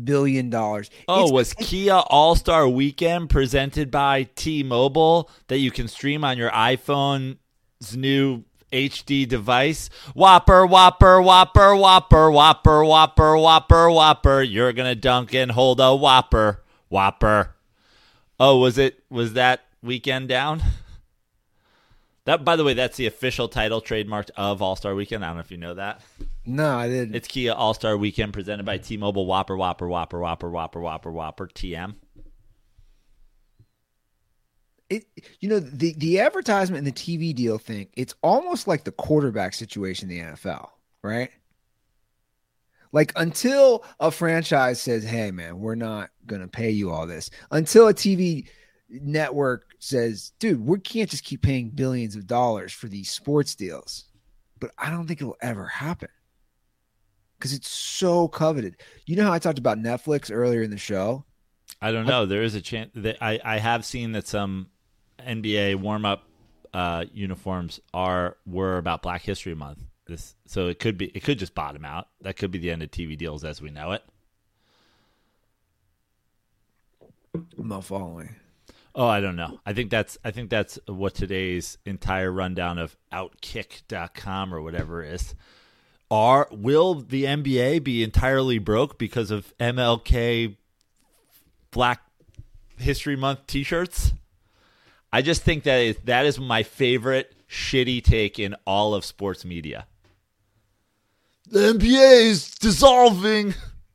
billion dollars. Oh, was Kia All Star Weekend presented by T Mobile that you can stream on your iPhone's new HD device? Whopper, whopper, whopper, whopper, whopper, whopper, whopper, whopper. You're gonna dunk and hold a whopper, whopper. Oh, was it? Was that weekend down? That, by the way, that's the official title trademarked of All Star Weekend. I don't know if you know that. No, I didn't. It's Kia All Star Weekend presented by T-Mobile. Whopper, Whopper, Whopper, Whopper, Whopper, Whopper, Whopper, TM. It, you know, the the advertisement and the TV deal thing. It's almost like the quarterback situation in the NFL, right? Like until a franchise says, "Hey, man, we're not going to pay you all this," until a TV network says, dude, we can't just keep paying billions of dollars for these sports deals. But I don't think it'll ever happen because it's so coveted. You know how I talked about Netflix earlier in the show? I don't know. There is a chance that I, I have seen that some NBA warm up uh, uniforms are were about Black History Month. This so it could be it could just bottom out. That could be the end of TV deals as we know it. I'm not following. Oh, I don't know. I think that's I think that's what today's entire rundown of outkick.com or whatever is. Are will the NBA be entirely broke because of MLK Black History Month t-shirts? I just think that is, that is my favorite shitty take in all of sports media. The NBA is dissolving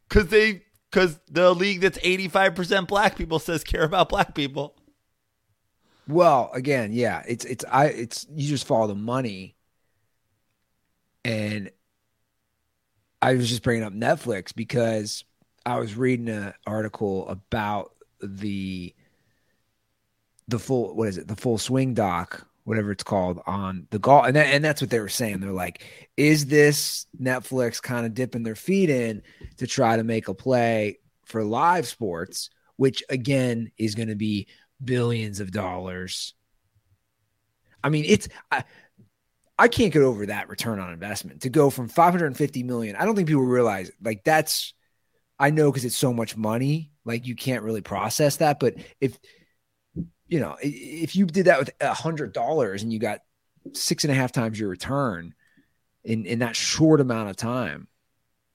cuz they cuz the league that's 85% black people says care about black people. Well, again, yeah, it's it's I it's you just follow the money, and I was just bringing up Netflix because I was reading an article about the the full what is it the full swing doc whatever it's called on the golf and that, and that's what they were saying they're like is this Netflix kind of dipping their feet in to try to make a play for live sports which again is going to be billions of dollars. I mean, it's I, I can't get over that return on investment to go from 550 million. I don't think people realize like that's I know because it's so much money, like you can't really process that. But if you know, if you did that with a hundred dollars and you got six and a half times your return in in that short amount of time.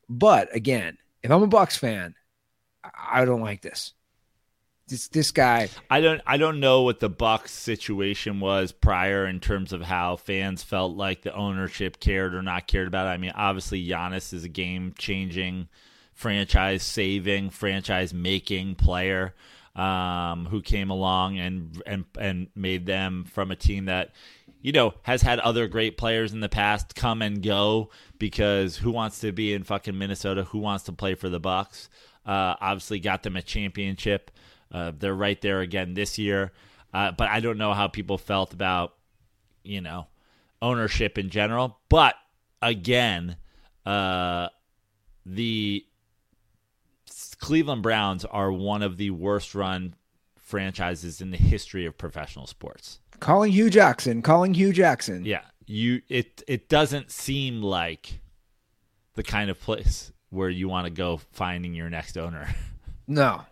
But again, if I'm a Bucks fan, I don't like this this this guy. I don't I don't know what the Bucks situation was prior in terms of how fans felt like the ownership cared or not cared about it. I mean, obviously Giannis is a game changing, franchise saving, franchise making player um, who came along and and and made them from a team that you know has had other great players in the past come and go because who wants to be in fucking Minnesota? Who wants to play for the Bucks? Uh, obviously got them a championship. Uh, they're right there again this year. Uh, but I don't know how people felt about, you know, ownership in general. But again, uh, the Cleveland Browns are one of the worst run franchises in the history of professional sports. Calling Hue Jackson, calling Hue Jackson. Yeah, you it it doesn't seem like the kind of place where you want to go finding your next owner. No.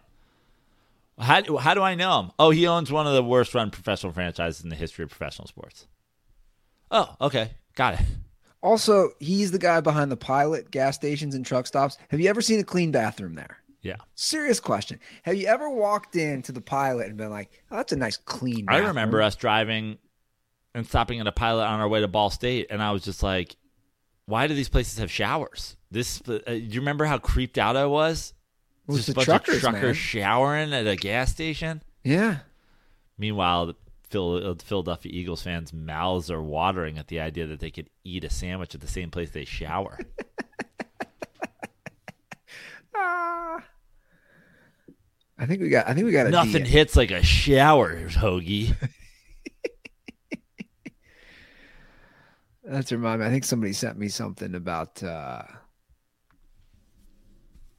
How, how do I know him? Oh, he owns one of the worst run professional franchises in the history of professional sports. Oh, okay. Got it. Also, he's the guy behind the pilot gas stations and truck stops. Have you ever seen a clean bathroom there? Yeah. Serious question. Have you ever walked into the pilot and been like, oh, that's a nice clean I remember us driving and stopping at a pilot on our way to Ball State, and I was just like, why do these places have showers? This, uh, do you remember how creeped out I was? Was Just a the bunch truckers, of truckers man. showering at a gas station. Yeah. Meanwhile, the uh, Philadelphia Eagles fans' mouths are watering at the idea that they could eat a sandwich at the same place they shower. Ah. I think we got. I think we got a Nothing DM. hits like a shower, hoagie. That's remind me. I think somebody sent me something about. uh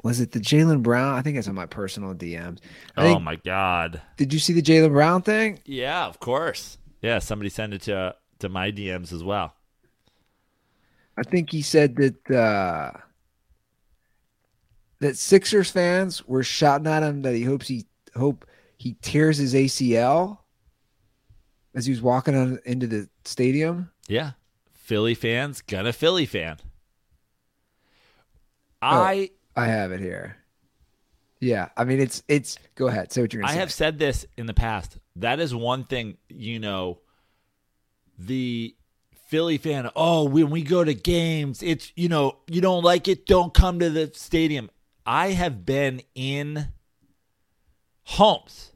Was it the Jaylen Brown? I think it's on my personal DMs. I oh think, my god. Did you see the Jaylen Brown thing? Yeah, of course. Yeah, somebody sent it to to my DMs as well. I think he said that uh that Sixers fans were shouting at him that he hopes he hope he tears his ACL as he was walking on into the stadium. Yeah. Philly fans, gonna Philly fan. I I have it here. Yeah, I mean it's it's. Go ahead, say what you're gonna I say. have said this in the past. That is one thing, you know, the Philly fan, oh, when we go to games, it's, you know, you don't like it, don't come to the stadium. I have been in homes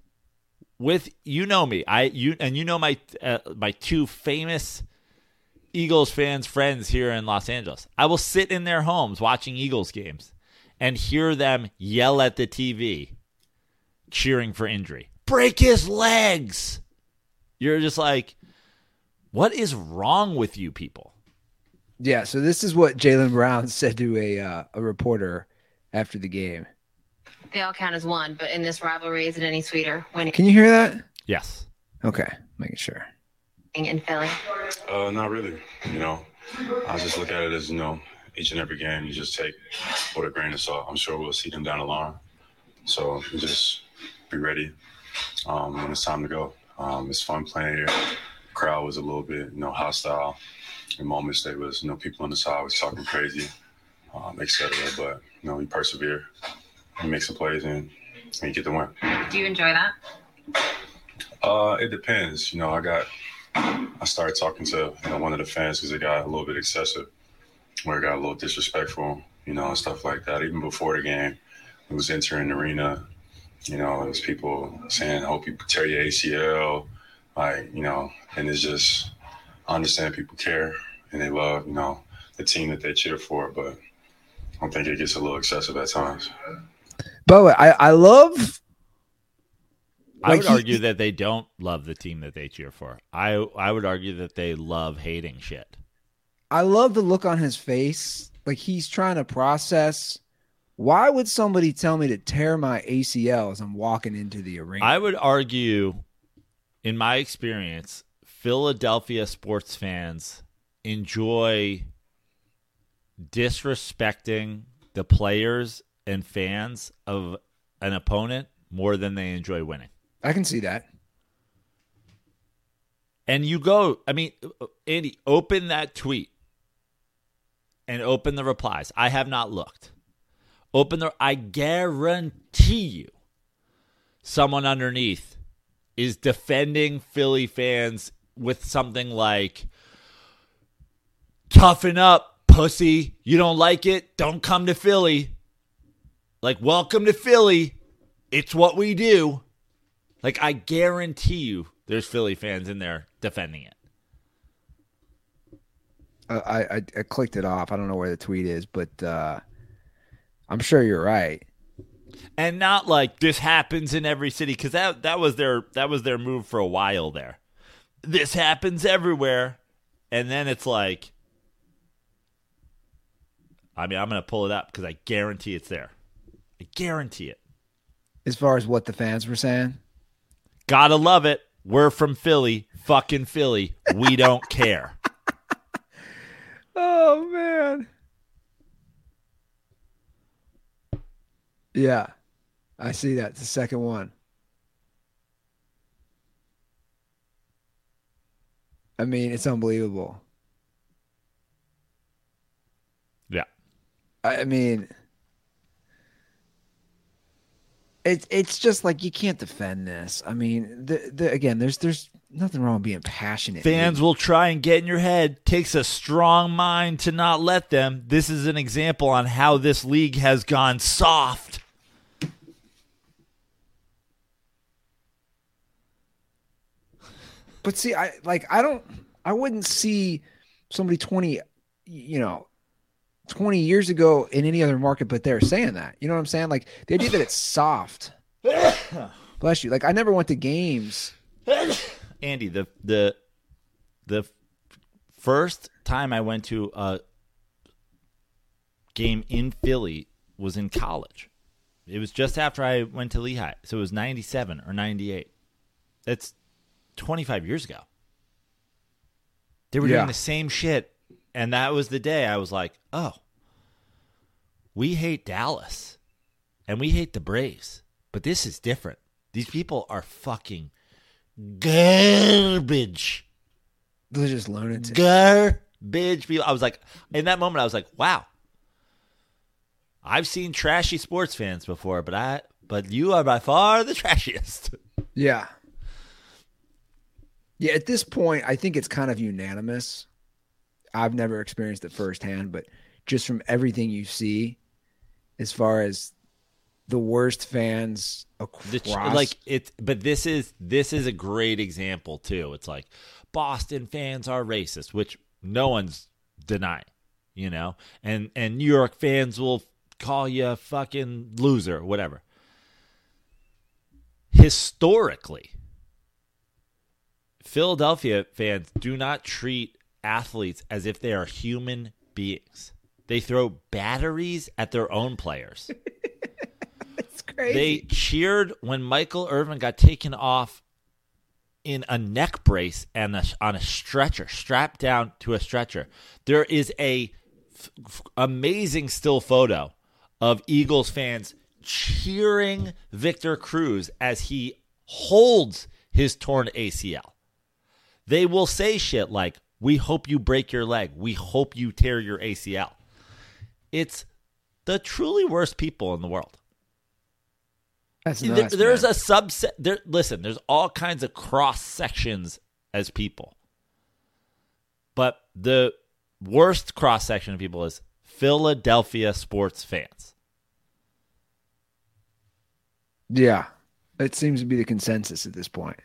with you know me. I you and you know my uh, my two famous Eagles fans friends here in Los Angeles. I will sit in their homes watching Eagles games and hear them yell at the TV cheering for injury. Break his legs. You're just like, what is wrong with you people? Yeah, so this is what Jaylen Brown said to a uh, a reporter after the game. They all count as one, but in this rivalry, is it any sweeter winning Can you hear that? Yes. Okay, making sure. in Philly? Uh, not really. You know, I just look at it as you know, each and every game you just take with a grain of salt. I'm sure we'll see them down the line, so just be ready um, when it's time to go. Um, it's fun playing here. The Crowd was a little bit, you know, hostile. In moments, there was, you know, people on the side was talking crazy, um, etc. But you know, you persevere, you make some plays, and you get the win. Do you enjoy that? Uh, it depends. You know, I got I started talking to you know one of the fans because it got a little bit excessive, where it got a little disrespectful, you know, and stuff like that. Even before the game, it was entering the arena. You know, there's people saying, "I hope you tear your ACL," like you know, and it's just I understand people care and they love you know the team that they cheer for, but I think it gets a little excessive at times. But I, I love. I Like, would he- argue that they don't love the team that they cheer for. I I would argue that they love hating shit. I love the look on his face. Like he's trying to process. Why would somebody tell me to tear my ACL as I'm walking into the arena? I would argue, in my experience, Philadelphia sports fans enjoy disrespecting the players and fans of an opponent more than they enjoy winning. I can see that. And you go, I mean, Andy, open that tweet and open the replies. I have not looked. Open the, I guarantee you, someone underneath is defending Philly fans with something like, toughen up, pussy. You don't like it? Don't come to Philly. Like, welcome to Philly. It's what we do. Like, I guarantee you there's Philly fans in there defending it. Uh, I, I I clicked it off. I don't know where the tweet is, but uh, I'm sure you're right. And not like this happens in every city cuz that that was their that was their move for a while there. This happens everywhere. And then it's like I mean, I'm going to pull it up cuz I guarantee it's there. I guarantee it. As far as what the fans were saying, Gotta love it. We're from Philly. Fucking Philly. We don't care. Oh man. Yeah. I see that. It's the second one. I mean, it's unbelievable. Yeah. I I mean, it's it's just like you can't defend this. I mean, the, the again, there's there's nothing wrong with being passionate. Fans will try and get in your head. Takes a strong mind to not let them. This is an example on how this league has gone soft. But see, I like I don't I wouldn't see somebody 20 you know 20 years ago in any other market but they're saying that. You know what I'm saying? Like the idea that it's soft. Bless you. Like I never went to games. Andy, the the the first time I went to a game in Philly was in college. It was just after I went to Lehigh, so it was '97 or '98. That's 25 years ago. They were Yeah. doing the same shit, and that was the day I was like, "Oh, we hate Dallas, and we hate the Braves, but this is different. These people are fucking garbage." They're just lunatics. garbage people. I was like, in that moment, I was like, wow. I've seen trashy sports fans before, but I, but you are by far the trashiest. Yeah. Yeah, at this point, I think it's kind of unanimous. I've never experienced it firsthand, but just from everything you see, as far as the worst fans across, The ch- like it, but this is this is a great example too. It's like Boston fans are racist, which no one's denying, you know, and and New York fans will call you a fucking loser, whatever. Historically, Philadelphia fans do not treat athletes as if they are human beings. They throw batteries at their own players. That's crazy. They cheered when Michael Irvin got taken off in a neck brace and a, on a stretcher, strapped down to a stretcher. There is a f- f- amazing still photo of Eagles fans cheering Victor Cruz as he holds his torn ACL. They will say shit like, "We hope you break your leg. We hope you tear your ACL." It's the truly worst people in the world. That's There- there's man. a subset. There, listen, there's all kinds of cross sections as people, but the worst cross section of people is Philadelphia sports fans. yeah. It seems to be the consensus at this point.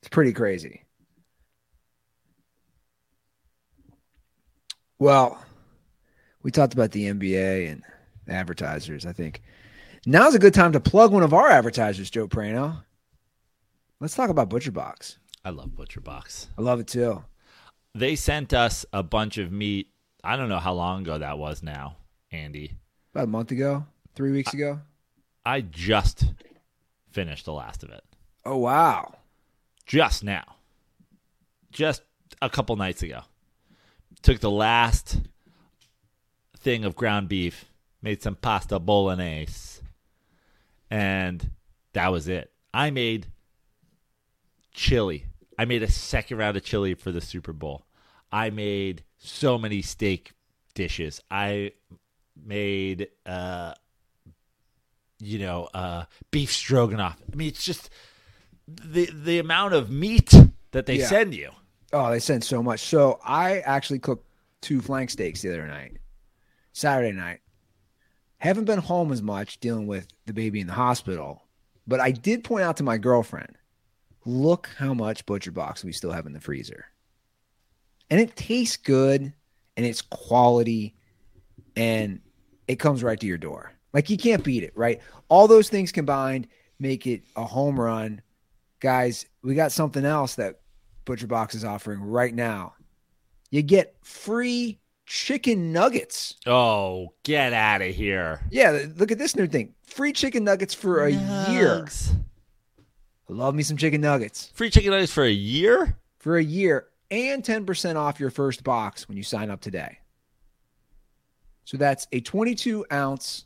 It's pretty crazy. Well, we talked about the NBA and advertisers. I think now's a good time to plug one of our advertisers, Joe Prano. Let's talk about ButcherBox. I love Butcher Box. I love it too. They sent us a bunch of meat. I don't know how long ago that was now, Andy. About a month ago, three weeks ago. I just finished the last of it. Oh wow! just now, just a couple nights ago. Took the last thing of ground beef, made some pasta bolognese, and that was it. I made chili. I made a second round of chili for the Super Bowl. I made so many steak dishes. I made uh you know, uh beef stroganoff. I mean, it's just the the amount of meat that they Yeah. send you. Oh, they send so much. So I actually cooked two flank steaks the other night, Saturday night. Haven't been home as much dealing with the baby in the hospital, but I did point out to my girlfriend, look how much butcher box we still have in the freezer. And it tastes good and it's quality and it comes right to your door. Like you can't beat it, right? All those things combined make it a home run. Guys, we got something else that Butcher Box is offering right now. You get free chicken nuggets. Oh, get out of here. Yeah, look at this new thing. Free chicken nuggets for a year. Nugs. Love me some chicken nuggets. Free chicken nuggets for a year? For a year and 10% off your first box when you sign up today. So that's a 22 ounce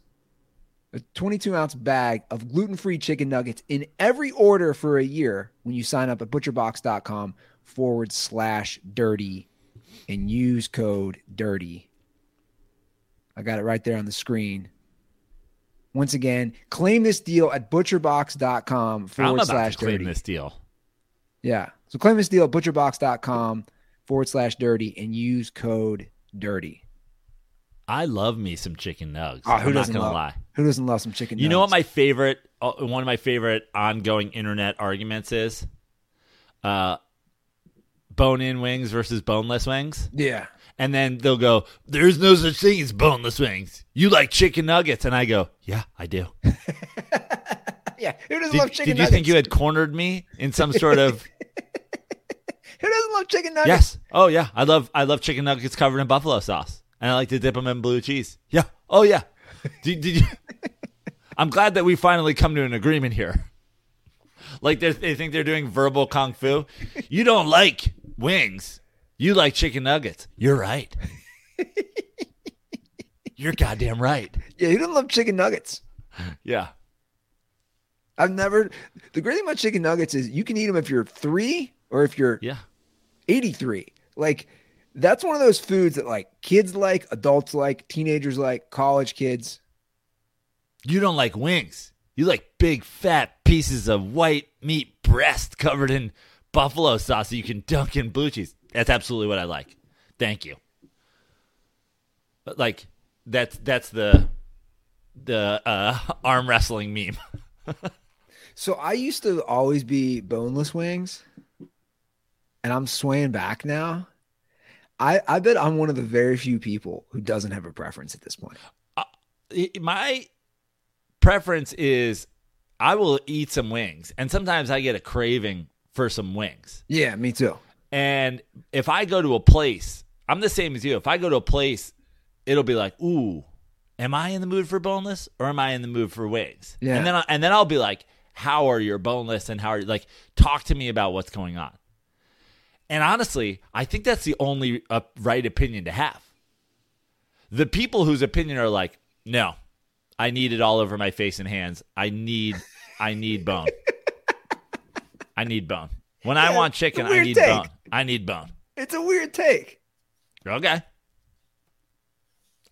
a 22 ounce bag of gluten-free chicken nuggets in every order for a year when you sign up at butcherbox.com forward slash dirty and use code dirty. I got it right there on the screen. Once again, claim this deal at butcherbox.com forward slash to claim dirty. this deal. Yeah. So claim this deal at butcherbox.com forward slash dirty and use code dirty. I love me some chicken nugs. Oh, who I'm doesn't gonna love, lie. Who doesn't love some chicken You know what my favorite, uh, one of my favorite ongoing internet arguments is? Uh, bone-in wings versus boneless wings. Yeah. And then they'll go, "There's no such thing as boneless wings. You like chicken nuggets?" And I go, "Yeah, I do." Yeah. Who doesn't Did, love chicken nuggets? did you think you had cornered me in some sort of? Who doesn't love chicken nuggets? yes. Oh yeah, I love I love chicken nuggets covered in buffalo sauce, and I like to dip them in blue cheese. Yeah. Oh yeah. Did, did you? I'm glad that we finally come to an agreement here. Like they think they're doing verbal kung fu. You don't like wings. You like chicken nuggets. You're right. You're goddamn right. Yeah, you don't love chicken nuggets? Yeah. I've never. The great thing about chicken nuggets is you can eat them if you're three or if you're Yeah. 83. Like, that's one of those foods that like kids like, adults like, teenagers like, college kids. You don't like wings. You like big fat pieces of white meat breast covered in buffalo sauce that you can dunk in blue cheese. That's absolutely what I like. Thank you. But like that's that's the the uh, arm wrestling meme. So I used to always be boneless wings, and I'm swaying back now. I, I bet I'm one of the very few people who doesn't have a preference at this point. My preference is I will eat some wings, and sometimes I get a craving for some wings. Yeah, me too. And if I go to a place, I'm the same as you. If I go to a place, it'll be like, ooh, am I in the mood for boneless or am I in the mood for wings? Yeah. And then I, and then I'll be like, how are your boneless and how are you like talk to me about what's going on. And honestly, I think that's the only uh, right opinion to have. The people whose opinion are like, no, I need it all over my face and hands. I need, I need bone. I need bone. When I want chicken, I need take. bone. I need bone. It's a weird take. Okay.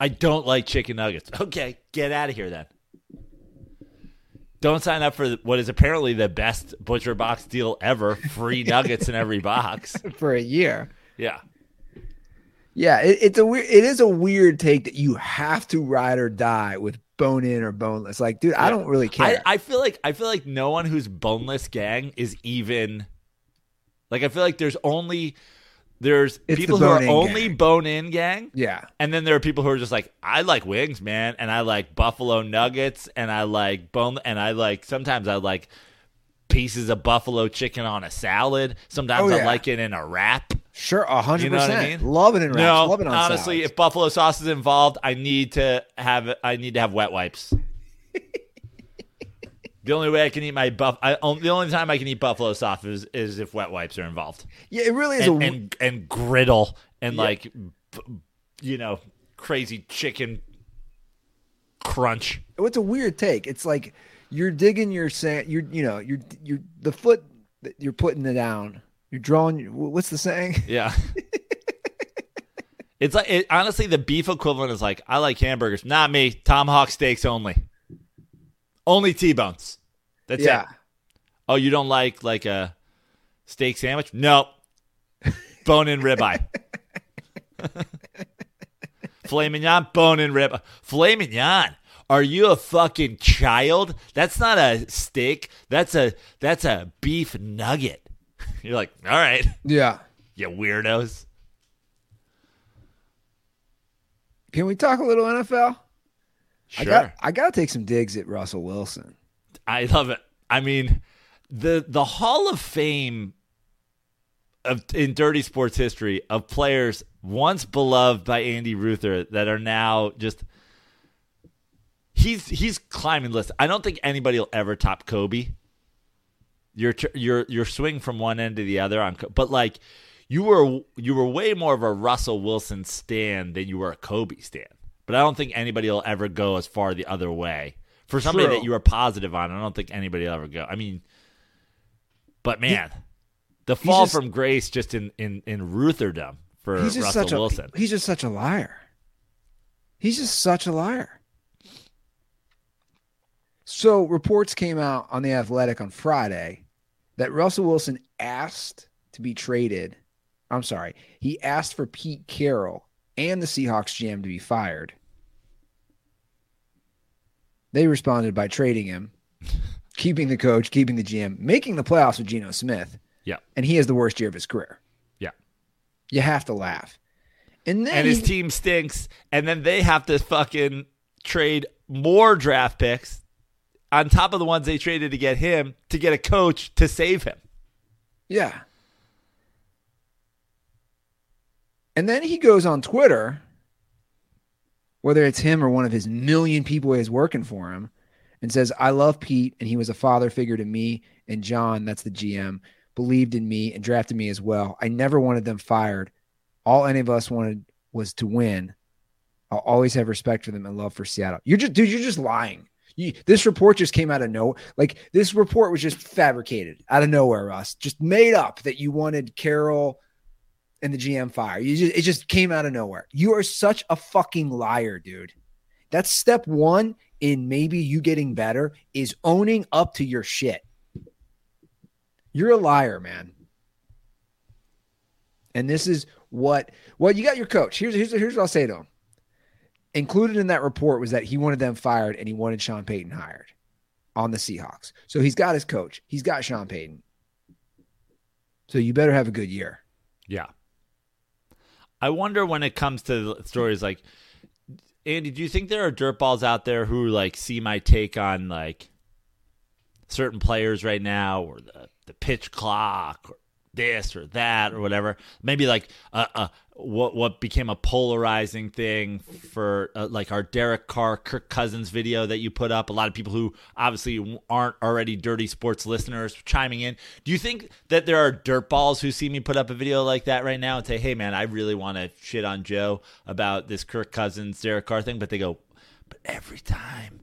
I don't like chicken nuggets. Okay, get out of here then. Don't sign up for what is apparently the best butcher box deal ever. Free nuggets in every box. for a year. Yeah. Yeah, it, it's a weird. It is a weird take that you have to ride or die with bone in or boneless. Like, dude, I don't really care. I feel like I feel like no one who's boneless gang is even like I feel like there's only there's It's people the who are only gang. bone in gang. yeah, And then there are people who are just like, I like wings, man, and I like buffalo nuggets, and I like bone, and I like sometimes I like pieces of buffalo chicken on a salad. Sometimes Oh, I like it in a wrap. sure, a hundred You know what I percent. mean? Love it in wraps. No, Love it on honestly, salads. if buffalo sauce is involved, I need to have I need to have wet wipes. the only way I can eat my buff, I, the only time I can eat buffalo sauce is, is if wet wipes are involved, yeah, it really is and a. and, and griddle and like, you know, crazy chicken crunch. It's a weird take. It's like you're digging your sand. You're you know you're you're the foot that you're putting it down. You're drawing. What's the saying? Yeah. it's like it, honestly, the beef equivalent is like I like hamburgers. Not me. Tomahawk steaks only. Only T-bones. That's yeah, it. Oh, you don't like like a steak sandwich? Nope. Bone in ribeye. Filet mignon, bone in rib. Filet mignon. Are you a fucking child? That's not a steak. That's a that's a beef nugget. You're like, all right, yeah. you weirdos. Can we talk a little NFL? Sure. I got I got to take some digs at Russell Wilson. I love it. I mean, the the Hall of Fame of in dirty sports history of players once beloved by Andy Ruther that are now just he's he's climbing the list. I don't think anybody will ever top Kobe. Your your your swing from one end to the other on, but like you were you were way more of a Russell Wilson stand than you were a Kobe stand. But I don't think anybody will ever go as far the other way. For somebody True. that you were positive on, I don't think anybody will ever go. I mean, but man, the fall just- from grace just in in in Rutherdom for He's just Russell such a Wilson. he's just such a liar. He's just such a liar. So reports came out on the Athletic on Friday that Russell Wilson asked to be traded. I'm sorry, he asked for Pete Carroll and the Seahawks GM to be fired. They responded by trading him, keeping the coach, keeping the GM, making the playoffs with Geno Smith, Yeah, and he has the worst year of his career. yeah. You have to laugh. And then and his he- team stinks, and then they have to fucking trade more draft picks on top of the ones they traded to get him to get a coach to save him. Yeah. And then he goes on Twitter, whether it's him or one of his million people he has working for him, and says, I love Pete, and he was a father figure to me and John, that's the GM, believed in me and drafted me as well. I never wanted them fired. All any of us wanted was to win. I'll always have respect for them and love for Seattle. You're just, dude, you're just lying. You, this report just came out of nowhere. Like this report was just fabricated out of nowhere, Russ. Just made up that you wanted Carroll and the GM fire. You just, it just came out of nowhere. You are such a fucking liar, dude. That's step one in maybe you getting better is owning up to your shit. You're a liar, man. And this is what well, you got your coach. Here's here's here's what I'll say to him. Included in that report was that he wanted them fired and he wanted Sean Payton hired on the Seahawks. So he's got his coach. He's got Sean Payton. So you better have a good year. Yeah. I wonder when it comes to stories like Andy, do you think there are dirtballs out there who like see my take on like certain players right now or the, the pitch clock or this or that or whatever. Maybe like uh, uh what what became a polarizing thing for uh, like our Derek Carr Kirk Cousins video that you put up. A lot of people who obviously aren't already dirty sports listeners chiming in. Do you think that there are dirtballs who see me put up a video like that right now and say, "Hey man, I really want to shit on Joe about this Kirk Cousins Derek Carr thing," but they go, "But every time,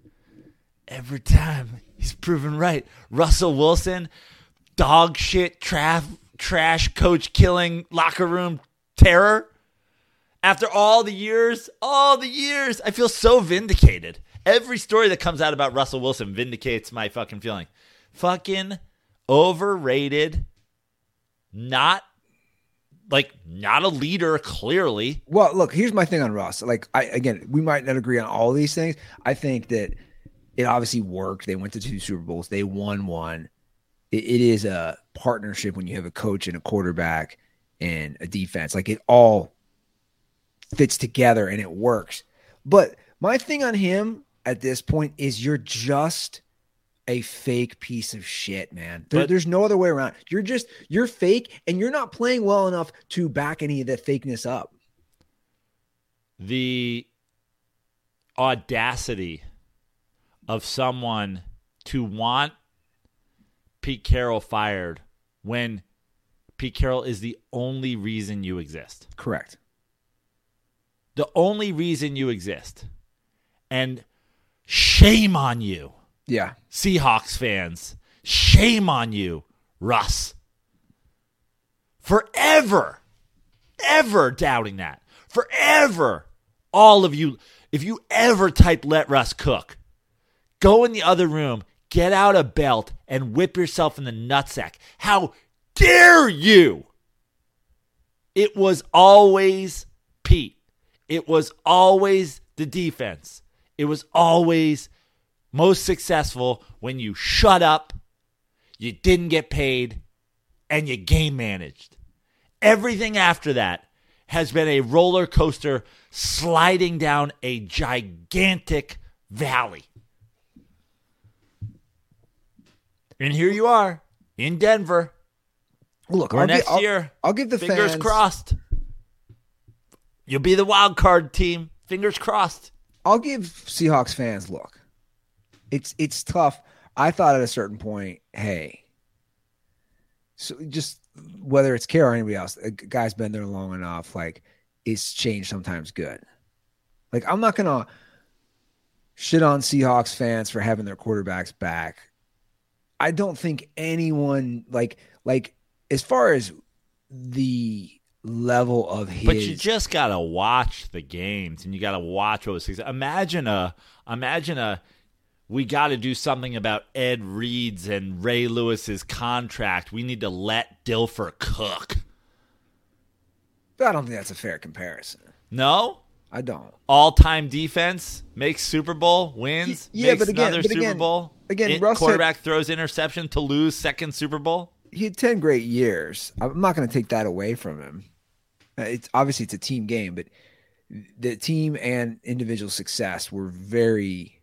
every time he's proven right." Russell Wilson, dog shit, trash, trash coach killing locker room terror after all the years, all the years. I feel so vindicated. Every story that comes out about Russell Wilson vindicates my fucking feeling. Fucking overrated, not like not a leader clearly. Well, look, here's my thing on Russ. Like, I again, we might not agree on all these things. I think that it obviously worked. They went to two Super Bowls. They won one. It, it is a partnership when you have a coach and a quarterback and a defense. Like it all fits together and it works. But my thing on him at this point is you're just a fake piece of shit, man. There, But- there's no other way around. You're just you're fake and you're not playing well enough to back any of that fakeness up. the audacity of someone to want Pete Carroll fired when Pete Carroll is the only reason you exist. Correct. The only reason you exist. And shame on you, Yeah. Seahawks fans. Shame on you, Russ. Forever, ever doubting that. Forever. All of you, if you ever type let Russ cook, go in the other room, get out a belt, and whip yourself in the nutsack. How dare you? It was always Pete. It was always the defense. It was always most successful when you shut up, you didn't get paid, and you game managed. Everything after that has been a roller coaster sliding down a gigantic valley. And here you are in Denver. Look, Or I'll next I'll- year, I'll give the fingers fans crossed. You'll be the wild card team. Fingers crossed. I'll give Seahawks fans look. It's it's tough. I thought at a certain point, hey, so just whether it's Care or anybody else, a guy's been there long enough. Like it's changed sometimes good. Like I'm not gonna shit on Seahawks fans for having their quarterbacks back. I don't think anyone like like as far as the level of his But you just gotta watch the games, and you gotta watch what was. Imagine a, imagine a. We got to do something about Ed Reed's and Ray Lewis's contract. We need to let Dilfer cook. I don't think that's a fair comparison. No, I don't. all-time defense makes Super Bowl wins. Y- yeah, makes but again- another but Super again- Bowl. again, Russ had- quarterback throws interception to lose second Super Bowl. he had 10 great years. I'm not going to take that away from him. Uh, It's obviously it's a team game, but the team and individual success were very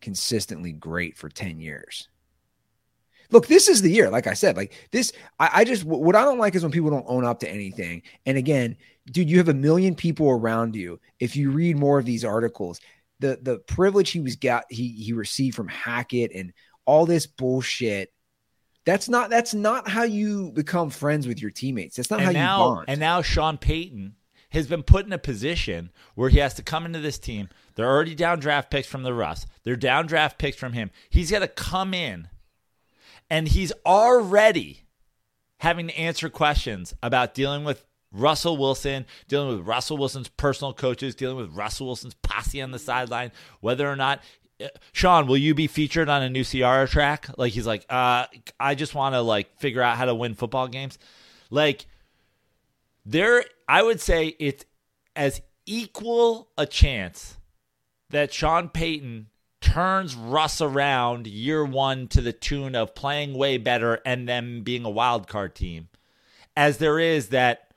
consistently great for 10 years. Look, this is the year. Like I said, like this, I, I just, what I don't like is when people don't own up to anything. And again, dude, you have a million people around you. If you read more of these articles, the, the privilege he was got, he, he received from Hackett and all this bullshit that's not that's not how you become friends with your teammates. That's not how and you now, bond. And now Sean Payton has been put in a position where he has to come into this team. They're already down draft picks from the Russ. They're down draft picks from him. He's got to come in, and he's already having to answer questions about dealing with Russell Wilson, dealing with Russell Wilson's personal coaches, dealing with Russell Wilson's posse on the sideline, whether or not uh, Sean, will you be featured on a new Ciara track? Like he's like, uh, I just want to like figure out how to win football games. Like there, I would say it's as equal a chance that Sean Payton turns Russ around year one to the tune of playing way better and them being a wild card team as there is that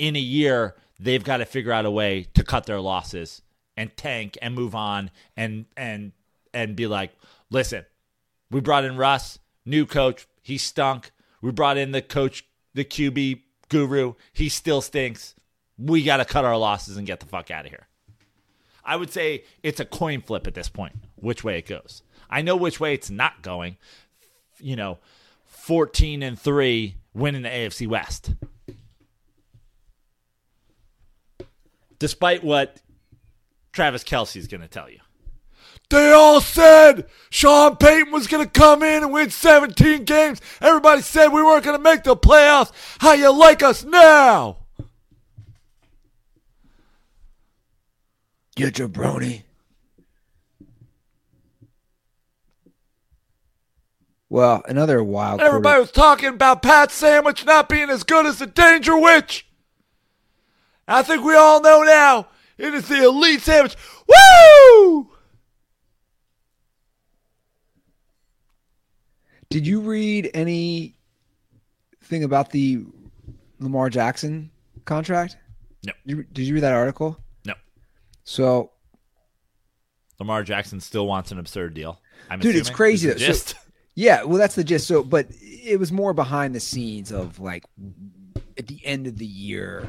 in a year they've got to figure out a way to cut their losses and tank and move on and and and be like, listen, we brought in Russ, new coach, he stunk. We brought in the coach the QB guru. He still stinks. We got to cut our losses and get the fuck out of here. I would say it's a coin flip at this point, which way it goes. I know which way it's not going. You know, 14 and 3 winning the AFC West. Despite what Travis Kelce's going to tell you. They all said Sean Payton was going to come in and win 17 games. Everybody said we weren't going to make the playoffs. How you like us now? You jabroni. Well, another wild. Everybody was talking about Pat Sandwich not being as good as the Danger Witch. I think we all know now it is the Elite Sandwich. Woo! Did you read anything about the Lamar Jackson contract? No. You, did you read that article? No. So, Lamar Jackson still wants an absurd deal. I'm Dude, it's crazy Is the that- so- yeah, well, that's the gist. So, but it was more behind the scenes of like at the end of the year,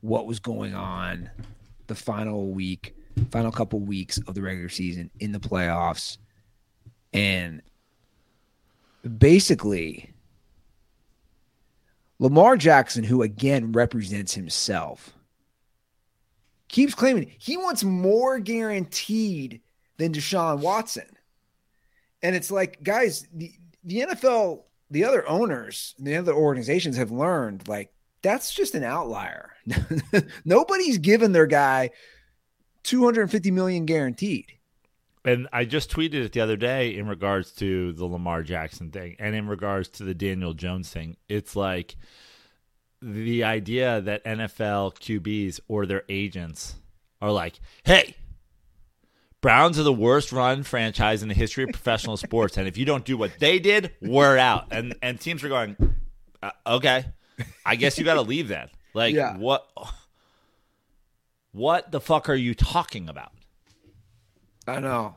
what was going on, the final week, final couple weeks of the regular season in the playoffs, and basically Lamar Jackson, who again represents himself, keeps claiming he wants more guaranteed than Deshaun Watson. And it's like, guys, the, the NFL, the other owners, the other organizations have learned like that's just an outlier. Nobody's given their guy 250 million guaranteed. And I just tweeted it the other day in regards to the Lamar Jackson thing and in regards to the Daniel Jones thing. It's like the idea that NFL QBs or their agents are like, hey, Browns are the worst run franchise in the history of professional sports. And if you don't do what they did, we're out. And, and teams are going, uh, okay, I guess you got to leave then. Like, Yeah. what? What the fuck are you talking about? I know.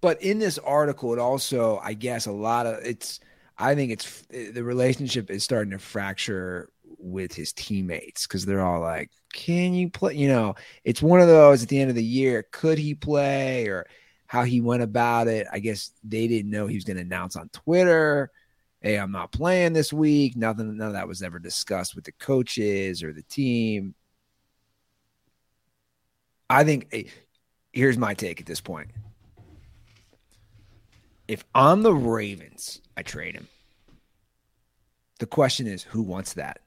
But in this article, it also, I guess, a lot of it's, I think it's the relationship is starting to fracture with his teammates because they're all like, can you play? You know, it's one of those at the end of the year, could he play or how he went about it? I guess they didn't know he was going to announce on Twitter, hey, I'm not playing this week. Nothing, none of that was ever discussed with the coaches or the team. I think here's my take at this point. If I'm the Ravens, I trade him. The question is, who wants that?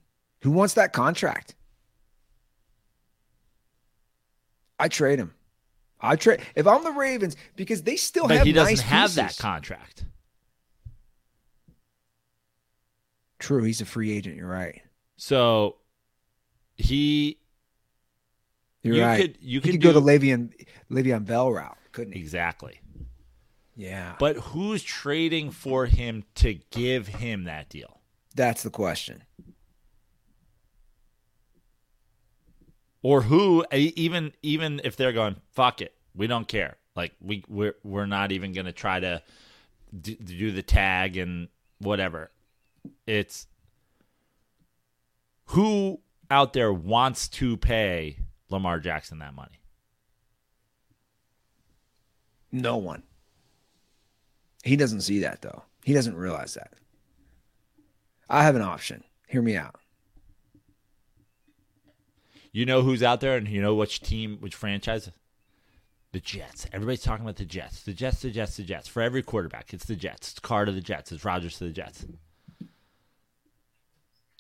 Who wants that contract? I trade him. I trade if I'm the Ravens because they still But have he doesn't nice have that contract. True, he's a free agent. You're right. So he You're You right. could- you he could could go do- the Le'Veon Le'Veon Bell route, couldn't he? exactly. Yeah, But who's trading for him to give him that deal? that's the question. Or who even even if they're going fuck it, we don't care. Like we we're we're not even going to try to d- do the tag and whatever. It's who out there wants to pay Lamar Jackson that money? No one. He doesn't see that though. He doesn't realize that. I have an option. Hear me out. You know who's out there, and you know which team, which franchise? The Jets. Everybody's talking about the Jets. The Jets, the Jets, the Jets. For every quarterback, it's the Jets. It's Carr to the Jets. It's Rodgers to the Jets.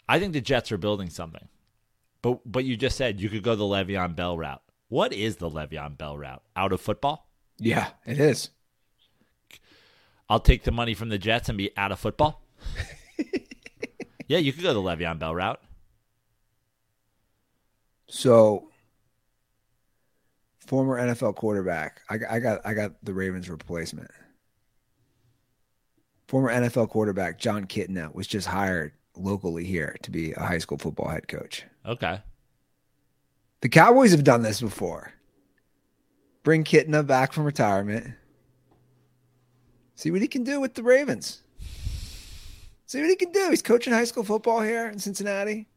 I think the Jets are building something. But but you just said you could go the Le'Veon Bell route. What is the Le'Veon Bell route? Out of football? Yeah, it is. I'll take the money from the Jets and be out of football. yeah, you could go the Le'Veon Bell route. So, former NFL quarterback. I, got- I got I got the Ravens replacement. Former NFL quarterback Jon Kitna was just hired locally here to be a high school football head coach. Okay. The Cowboys have done this before. Bring Kitna back from retirement. See what he can do with the Ravens. See what he can do. He's coaching high school football here in Cincinnati.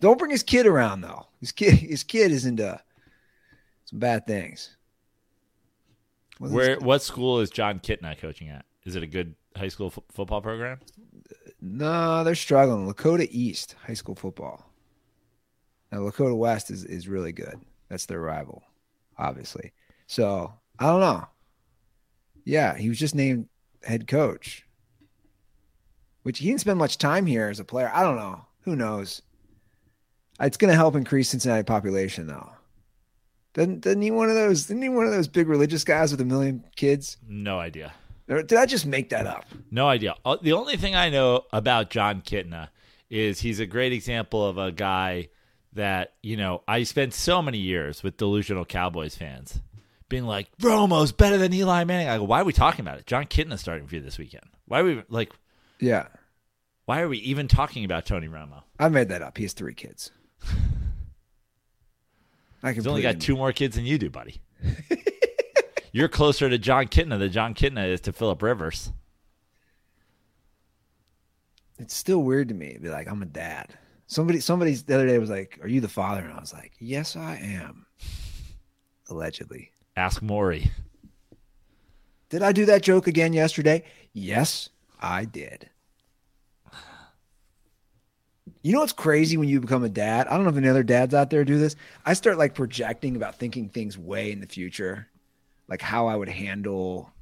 Don't bring his kid around though. His kid, his kid is into some bad things. Where what school is Jon Kitna coaching at? Is it a good high school fo- football program? No, they're struggling. Lakota East high school football. Now Lakota West is is really good. That's their rival, obviously. So I don't know. Yeah, he was just named head coach, which he didn't spend much time here as a player. I don't know. Who knows? It's going to help increase Cincinnati population, though. Doesn't, doesn't he one of those? Isn't he one of those big religious guys with a million kids? No idea. Or did I just make that up? No idea. Uh, The only thing I know about Jon Kitna is he's a great example of a guy that, you know, I spent so many years with delusional Cowboys fans being like, Romo's better than Eli Manning. I go, why are we talking about it? Jon Kitna's starting for you this weekend. Why are we like Yeah, why are we even talking about Tony Romo? I made that up. He has three kids. I He's only got two more kids than you do, buddy. You're closer to Jon Kitna than Jon Kitna is to Philip Rivers. It's still weird to me. to Be like, I'm a dad. Somebody, somebody the other day was like, "Are you the father?" And I was like, "Yes, I am." Allegedly. Ask Maury. Did I do that joke again yesterday? Yes, I did. You know what's crazy when you become a dad? I don't know if any other dads out there do this. I start like projecting about thinking things way in the future, like how I would handle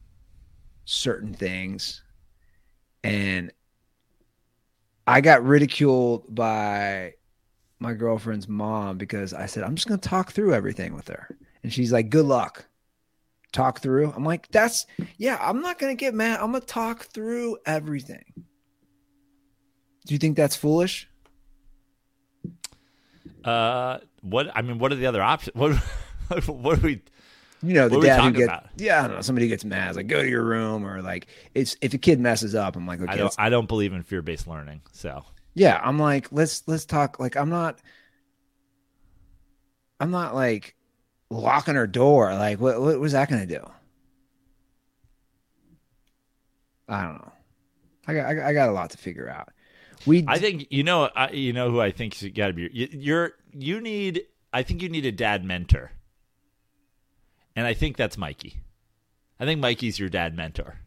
certain things. And I got ridiculed by my girlfriend's mom because I said, I'm just going to talk through everything with her. And she's like, Good luck. Talk through. I'm like, That's, yeah, I'm not going to get mad. I'm going to talk through everything. Do you think that's foolish? Uh, what? I mean, what are the other options? What? What are we? You know, the What dad who gets, about? yeah, I don't know. Somebody gets mad. It's like, go to your room, or like, it's if a kid messes up, I'm like, okay, I don't. I don't believe in fear based learning. So yeah, I'm like, let's let's talk. Like, I'm not, I'm not like locking her door. Like, what what was that going to do? I don't know. I got I got- I got a lot to figure out. We I think you know. I, you know who I think you got to be. You, you're. You need. I think you need a dad mentor. And I think that's Mikey. I think Mikey's your dad mentor.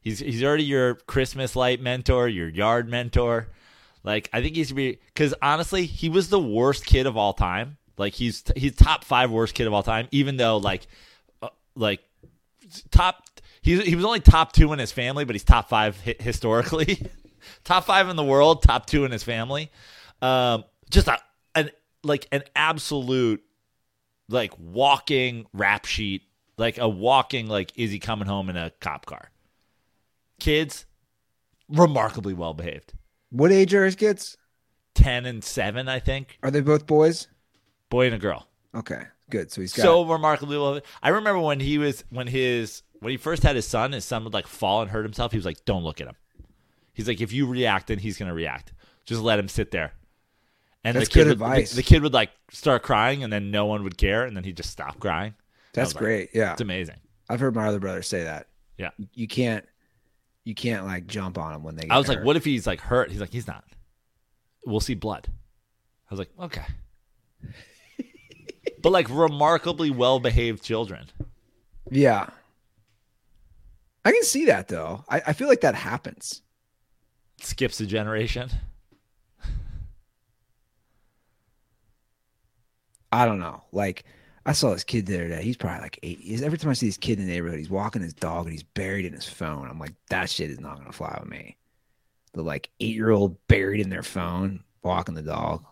He's he's already your Christmas light mentor, your yard mentor. Like I think he's be because honestly, he was the worst kid of all time. Like he's he's top five worst kid of all time. Even though like uh, like top he he was only top two in his family, but he's top five hi- historically. top five in the world, top two in his family. Um, just a, an like an absolute like walking rap sheet, like a walking like is he coming home in a cop car? Kids, remarkably well behaved. what age are his kids? Ten and seven, I think. Are they both boys? Boy and a girl. Okay, good. So he's got so remarkably well. I remember when he was when his when he first had his son, his son would like fall and hurt himself. He was like, "Don't look at him." He's like, "If you react, then he's gonna react. Just let him sit there." And That's the kid good would, advice. The, the kid would like start crying, and then no one would care, and then he'd just stop crying. that's like, great. Yeah, It's amazing. I've heard my other brother say that. Yeah. You can't you can't like jump on him when they get I was like, "What if he's like hurt?" He's like, "He's not. We'll see blood." I was like, "Okay." but like remarkably well behaved children. Yeah. I can see that though. I, I feel like that happens. Skips a generation. I don't know. Like I saw this kid the other day. He's probably like eight. He's, every time I see this kid in the neighborhood, he's walking his dog and he's buried in his phone. I'm like, that shit is not gonna fly with me. The like eight year old buried in their phone, walking the dog.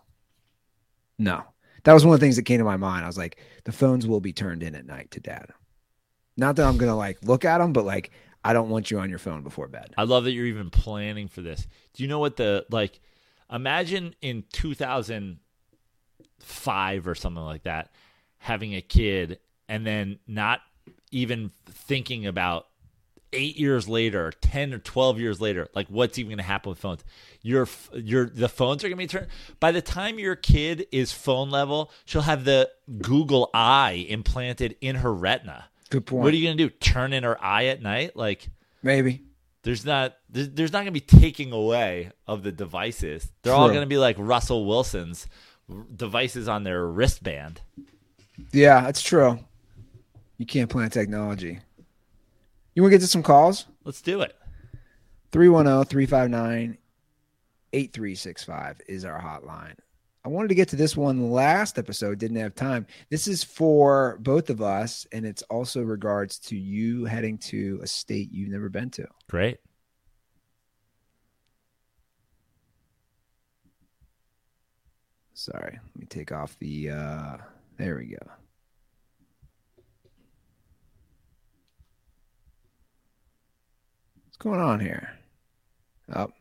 No. That was one of the things that came to my mind. I was like, the phones will be turned in at night to dad. Not that I'm gonna like look at them, but like I don't want you on your phone before bed. I love that you're even planning for this. Do you know what the like? Imagine in 2005 or something like that, having a kid and then not even thinking about eight years later, ten or twelve years later, like what's even going to happen with phones? Your your the phones are going to be turned. By the time your kid is phone level, she'll have the Google Eye implanted in her retina. Good point. What are you going to do? Turn in her eye at night? Like Maybe. There's not there's, there's not going to be taking away of the devices. They're all going to be like Russell Wilson's devices on their wristband. Yeah, that's true. You can't plan technology. You want to get to some calls? Let's do it. 310 359 8365 is our hotline. I wanted to get to this one last episode, didn't have time. This is for both of us, and it's also regards to you heading to a state you've never been to. Great. Sorry, let me take off the. uh There we go. What's going on here? Oh,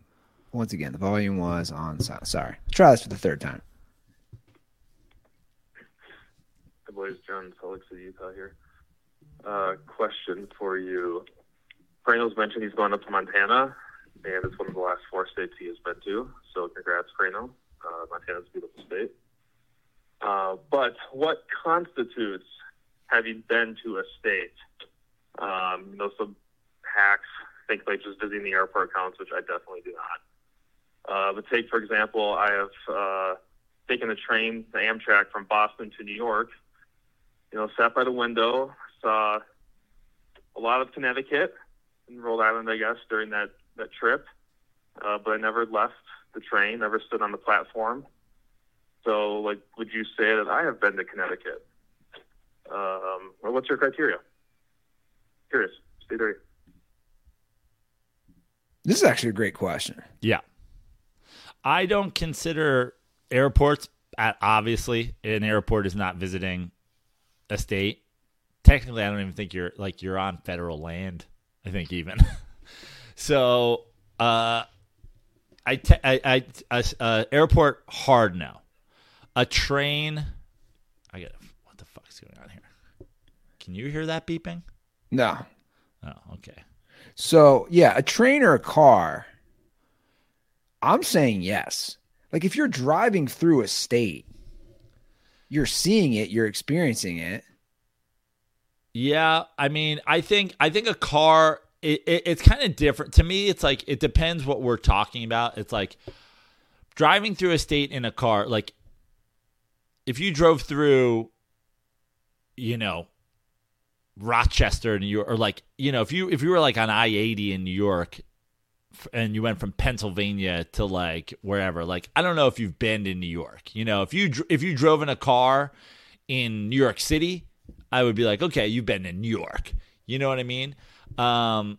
once again, the volume was on. Sorry. Try this for the third time. The boys, John, Lake City, Utah here. Uh, question for you. Crano's mentioned he's going up to Montana, and it's one of the last four states he has been to. So congrats, Crano. Uh, Montana's beautiful state. Uh, but what constitutes having been to a state? Um, you know, some hacks think like just visiting the airport counts, which I definitely do not. Uh, but take, for example, I have uh, taken the train, the Amtrak from Boston to New York. You know, sat by the window, saw a lot of Connecticut and Rhode Island, I guess, during that, that trip. Uh, but I never left the train, never stood on the platform. So, like, would you say that I have been to Connecticut? Um, or what's your criteria? Curious. Stay there. This is actually a great question. Yeah. I don't consider airports at obviously an airport is not visiting a state. Technically, I don't even think you're like you're on federal land. I think even. so, uh I, te- I, I, uh, uh, airport hard now. A train. I get what the fuck's going on here? Can you hear that beeping? No. Oh, okay. So, yeah, a train or a car, I'm saying yes. Like if you're driving through a state, you're seeing it, you're experiencing it. Yeah, I mean, I think I think a car it, it, it's kind of different to me. It's like it depends what we're talking about. It's like driving through a state in a car. Like if you drove through, you know, Rochester, New York, or like you know, if you if you were like on I eighty in New York, and you went from Pennsylvania to like wherever, like I don't know if you've been in New York. You know, if you if you drove in a car in New York City, I would be like, okay, you've been in New York. You know what I mean? Um,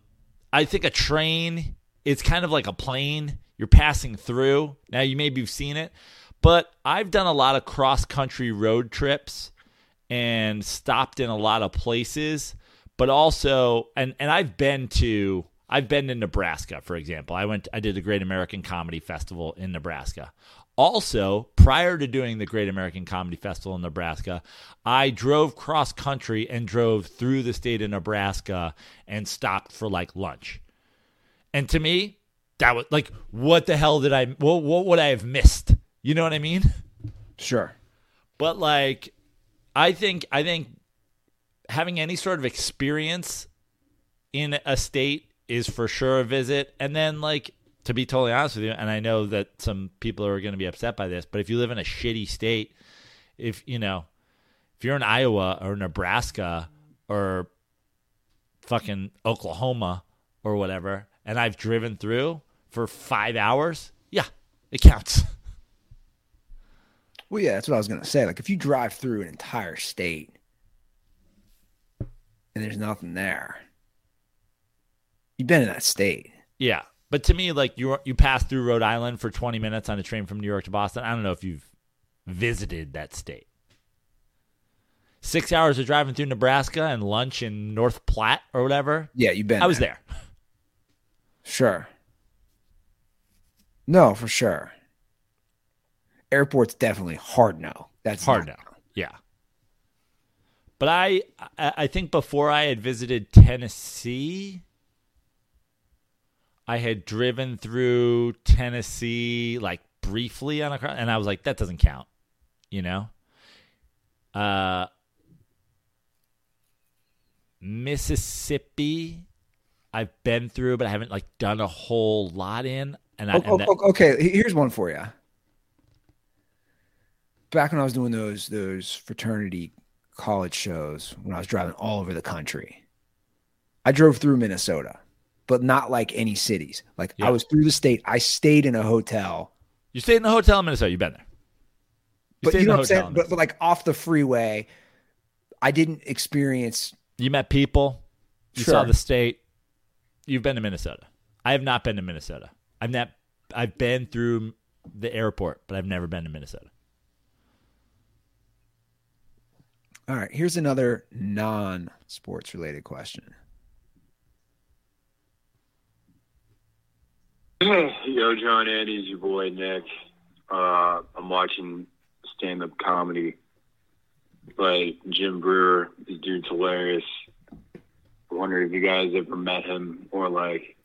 I think a train, it's kind of like a plane. You're passing through. Now you maybe have seen it, but I've done a lot of cross country road trips and stopped in a lot of places, but also and and I've been to I've been to Nebraska, for example. I went I did the Great American Comedy Festival in Nebraska. Also, prior to doing the Great American Comedy Festival in Nebraska, I drove cross country and drove through the state of Nebraska and stopped for like lunch. And to me, that was like, what the hell did I, what, what would I have missed? You know what I mean? Sure. But like, I think, I think having any sort of experience in a state is for sure a visit. And then like, to be totally honest with you, and I know that some people are going to be upset by this, but if you live in a shitty state, if you know, if you're in Iowa or Nebraska or fucking Oklahoma or whatever, and I've driven through for five hours, yeah, it counts. Well, yeah, that's what I was gonna say. Like if you drive through an entire state and there's nothing there, you've been in that state. Yeah, but to me, like you you pass through Rhode Island for 20 minutes on a train from New York to Boston. I don't know if you've visited that state. Six hours of driving through Nebraska and lunch in North Platte or whatever. Yeah, you've been. I was there. Sure. No, for sure. Airport's definitely hard no. That's Hard now. Yeah. But I I think before I had visited Tennessee, I had driven through Tennessee like briefly on a car and I was like, that doesn't count. You know? Uh Mississippi, I've been through, but I haven't like done a whole lot in. And, I, Oh, and that, oh, okay, here's one for you. Back when I was doing those those fraternity college shows, when I was driving all over the country, I drove through Minnesota, but not like any cities. Like Yeah. I was through the state. I stayed in a hotel, you stayed in the hotel in Minnesota. You've been there. You but you know what I'm saying. But, but like off the freeway, I didn't experience. You met people. You saw the state. You've been to Minnesota. I have not been to Minnesota. I've not. I've been through the airport, but I've never been to Minnesota. All right, here's another non-sports related question. Yo, John Andy's your boy Nick. Uh, I'm watching stand up comedy. Like Jim Breuer, this dude's hilarious. I wonder if you guys ever met him or like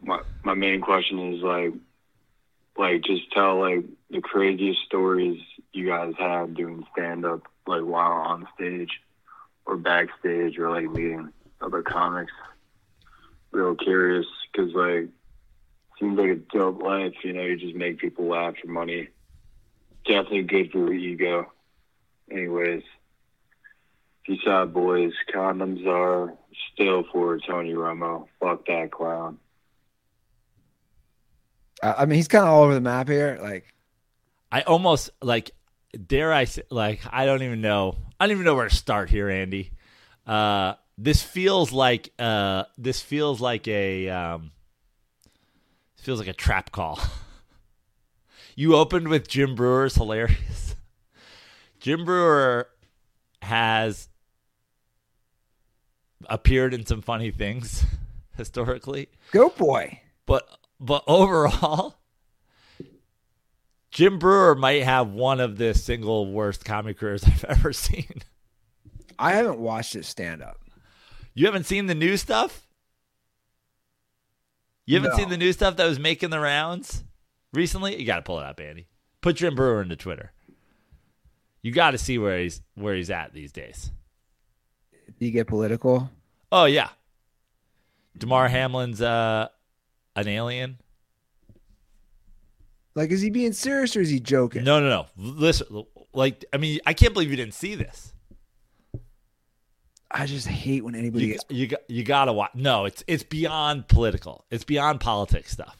my my main question is like like just tell like the craziest stories you guys have doing stand up like while on stage or backstage or like meeting other comics. Real curious because like seems like a dope life. You know, you just make people laugh for money. Definitely good for your ego. Anyways, peace out, boys. Condoms are still for Tony Romo. Fuck that clown. I I mean, he's kind of all over the map here. Like, I almost like dare I say like I don't even know I don't even know where to start here, Andy. Uh, this feels like uh, this feels like a um, feels like a trap call. you opened with Jim Breuer's hilarious. Jim Breuer has appeared in some funny things historically, go boy. but but overall, Jim Breuer might have one of the single worst comedy careers I've ever seen. I haven't watched his stand up. You haven't seen the new stuff? You haven't No. seen the new stuff that was making the rounds recently? You got to pull it up, Andy. Put Jim Breuer into Twitter. You got to see where he's where he's at these days. Do you get political? Oh yeah, Damar Hamlin's uh, an alien. Like, is he being serious or is he joking? No, no, no. Listen, like I mean, I can't believe you didn't see this. I just hate when anybody You gets. you got you got to watch. No, it's it's beyond political. It's beyond politics stuff.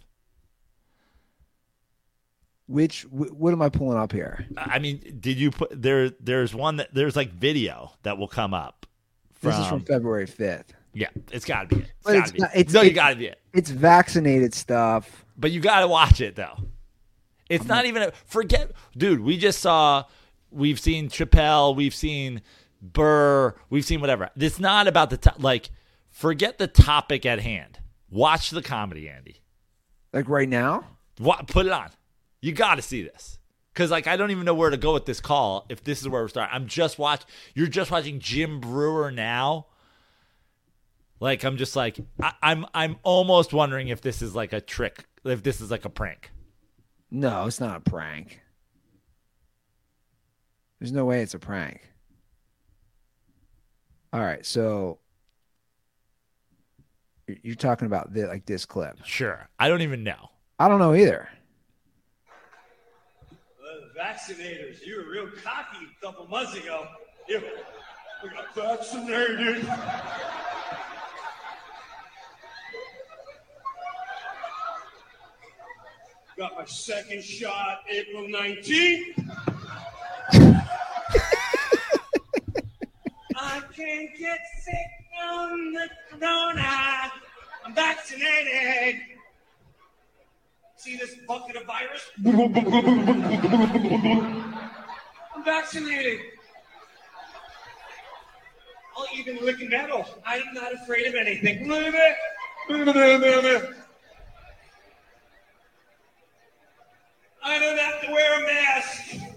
Which, what am I pulling up here? I mean, did you put there? There's one that there's like video that will come up. From, This is from February 5th. yeah, it's got to be it. It's gotta it's be not- it. it's- no, you got to be it. It's vaccinated stuff. But you got to watch it though. It's not even a forget, dude. We just saw. We've seen Chappelle. We've seen Burr. We've seen whatever. It's not about the to- like. Forget the topic at hand. Watch the comedy, Andy. Like right now? What? Put it on. You got to see this. Because like I don't even know where to go with this call. If this is where we're starting, I'm just watch. You're just watching Jim Breuer now. Like I'm just like I, I'm I'm almost wondering if this is like a trick. If this is like a prank. No, it's not a prank. There's no way it's a prank. All right, so you're- you're talking about the, like this clip. Sure. I don't even know. I don't know either. The vaccinators, you were real cocky a couple months ago. You, we got vaccinated. Got my second shot April 19th. I can't get sick from the corona. I'm vaccinated. See this bucket of virus? I'm vaccinated. I'll even lick metal. I'm not afraid of anything. I don't have to wear a mask.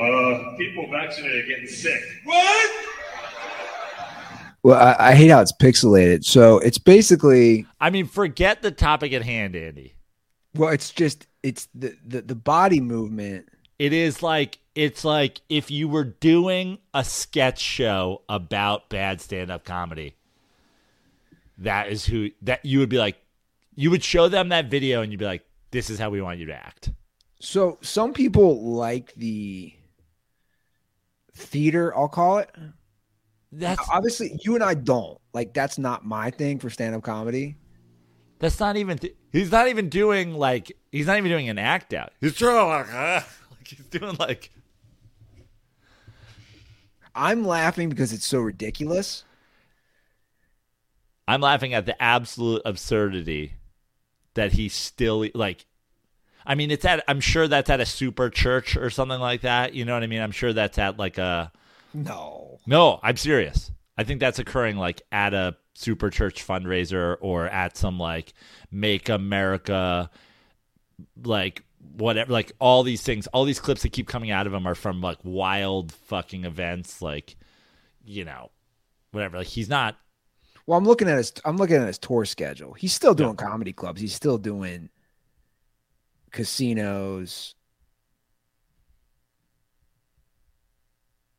Uh, people vaccinated are getting sick. What? Well, I, I hate how it's pixelated. So it's basically I mean, forget the topic at hand, Andy. well, it's just it's the the, the body movement. It is like it's like if you were doing a sketch show about bad stand-up comedy that is who that you would be like you would show them that video and you'd be like this is how we want you to act So some people like the theater, I'll call it. that's Obviously, you and I don't. Like that's not my thing for stand-up comedy. that's not even th- he's not even doing like he's not even doing an act out he's trying like, uh, like he's doing like I'm laughing because it's so ridiculous. i'm laughing at the absolute absurdity that he's still like i mean it's at i'm sure that's at a super church or something like that you know what i mean i'm sure that's at like a No. No, I'm serious. I think that's occurring like at a super church fundraiser or at some like make America like whatever like all these things all these clips that keep coming out of him are from like wild fucking events like you know whatever like he's not Well, I'm looking at his I'm looking at his tour schedule. He's still doing comedy clubs. He's still doing casinos.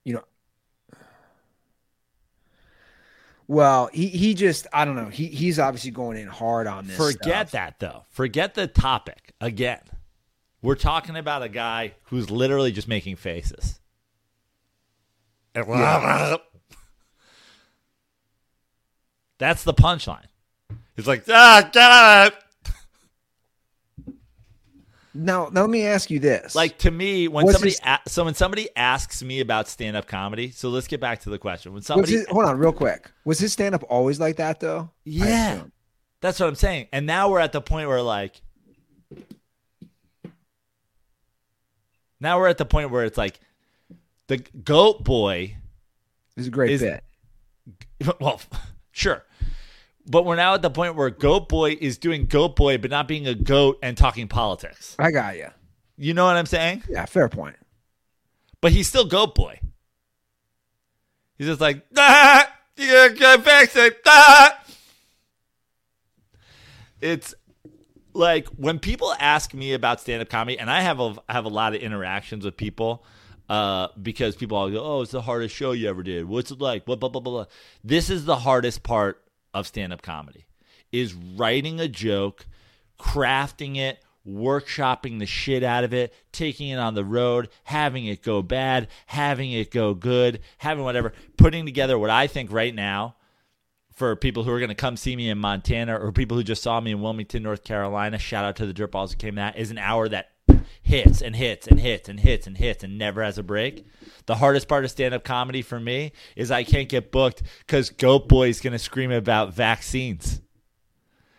You know. Well, he he just I don't know. He he's obviously going in hard on this. forget stuff. that though forget the topic again we're talking about a guy who's literally just making faces That's the punchline. He's like, ah, get out of it. Now, now let me ask you this. Like to me, when Was somebody his- a- so when somebody asks me about stand up comedy, so let's get back to the question. When somebody, his, hold on, real quick. Was his stand up always like that though? Yeah, that's what I'm saying. And now we're at the point where like, now we're at the point where it's like, the goat boy This is a great Is- bit. well, sure. But we're now at the point where Goat Boy is doing Goat Boy, but not being a goat and talking politics. I got you. You know what I'm saying? Yeah, fair point. But he's still Goat Boy. He's just like, ah, you get vaccinated. Ah. It's like when people ask me about stand up comedy, and I have a, I have a lot of interactions with people uh, because people all go, oh, it's the hardest show you ever did. What's it like? Blah, blah, blah, blah, blah. This is the hardest part of stand up comedy is writing a joke, crafting it, workshopping the shit out of it, taking it on the road, having it go bad, having it go good, having whatever, putting together what I think right now for people who are going to come see me in Montana or people who just saw me in Wilmington, North Carolina. Shout out to the Dirtballs who came that. Is an hour that hits and hits and hits and hits and hits and never has a break. The hardest part of stand up comedy for me is I can't get booked because Goat Boy's going to scream about vaccines.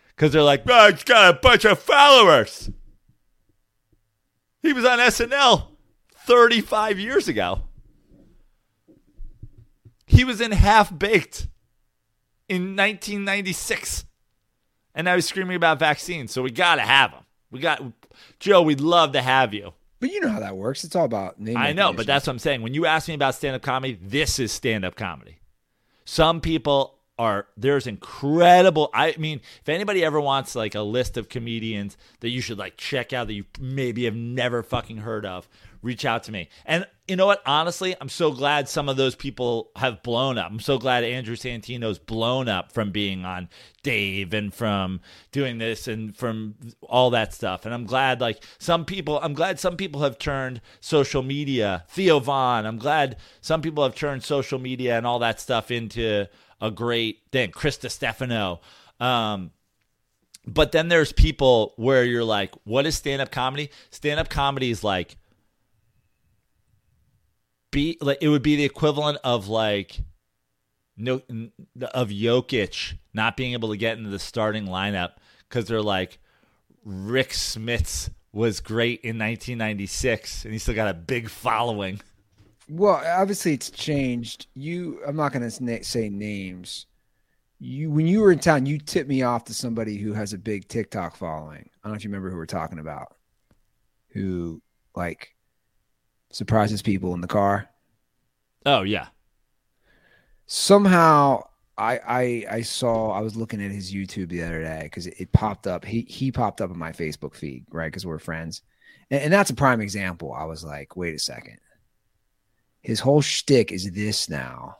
Because they're like, oh, he's got a bunch of followers. He was on SNL 35 years ago. He was in Half Baked in 1996. And now he's screaming about vaccines. So we got to have him. We got, Joe, we'd love to have you. But you know how that works. It's all about name. I know, but that's what I'm saying. When you ask me about stand up comedy, this is stand up comedy. Some people are there's incredible I mean, if anybody ever wants like a list of comedians that you should like check out that you maybe have never fucking heard of, reach out to me. And you know what? Honestly, I'm so glad some of those people have blown up. I'm so glad Andrew Santino's blown up from being on Dave and from doing this and from all that stuff. And I'm glad like some people I'm glad some people have turned social media, Theo Von, I'm glad some people have turned social media and all that stuff into a great thing. Krista Stefano. Um but then there's people where you're like, what is stand up comedy? Stand up comedy is like be like it would be the equivalent of like no of Jokic not being able to get into the starting lineup because they're like Rick Smiths was great in 1996 and he still got a big following. Well, obviously it's changed. You, I'm not going to say names. You, when you were in town, you tipped me off to somebody who has a big TikTok following. I don't know if you remember who we're talking about. Who like surprises people in the car. Oh yeah. Somehow, I I I saw. I was looking at his YouTube the other day because it, it popped up. He he popped up in my Facebook feed, right? Because we're friends, and, and that's a prime example. I was like, wait a second. His whole shtick is this now.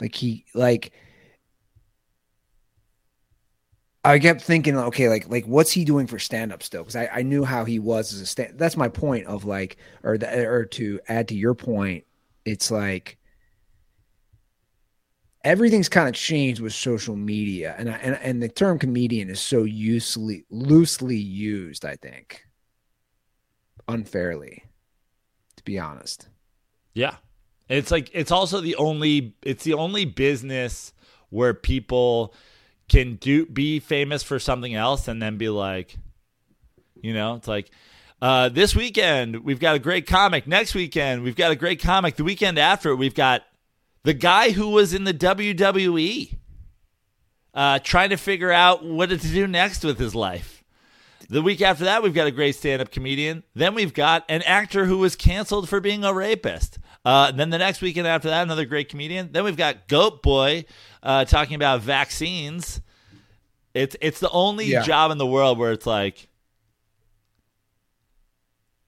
Like he like I kept thinking, okay, like like what's he doing for stand up still? Because I, I knew how he was as a stand. That's my point of like, or the, or to add to your point, it's like everything's kind of changed with social media, and I, and and the term comedian is so loosely loosely used. I think unfairly, to be honest. Yeah. It's like it's also the only it's the only business where people can do be famous for something else and then be like you know, it's like uh, this weekend we've got a great comic. Next weekend we've got a great comic. The weekend after we've got the guy who was in the WWE uh, trying to figure out what to do next with his life. The week after that, we've got a great stand up comedian. Then we've got an actor who was canceled for being a rapist. Uh, then the next weekend after that, another great comedian. Then we've got Goat Boy uh, talking about vaccines. It's it's the only Yeah. job in the world where it's like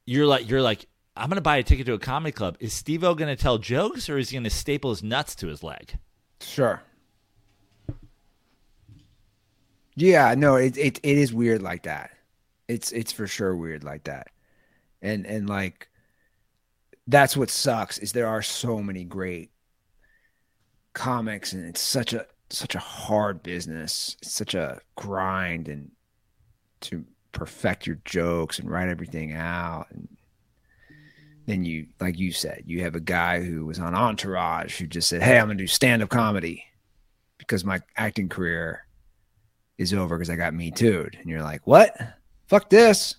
you're like you're like I'm gonna buy a ticket to a comedy club. Is Steve O gonna tell jokes or is he gonna staple his nuts to his leg? Sure. Yeah, no, it, it it is weird like that. It's it's for sure weird like that. And and like that's what sucks is there are so many great comics and it's such a such a hard business. It's such a grind and to perfect your jokes and write everything out and then you like you said, you have a guy who was on Entourage who just said, "Hey, I'm to do stand-up comedy." because my acting career is over because I got me too. And you're like, what? Fuck this.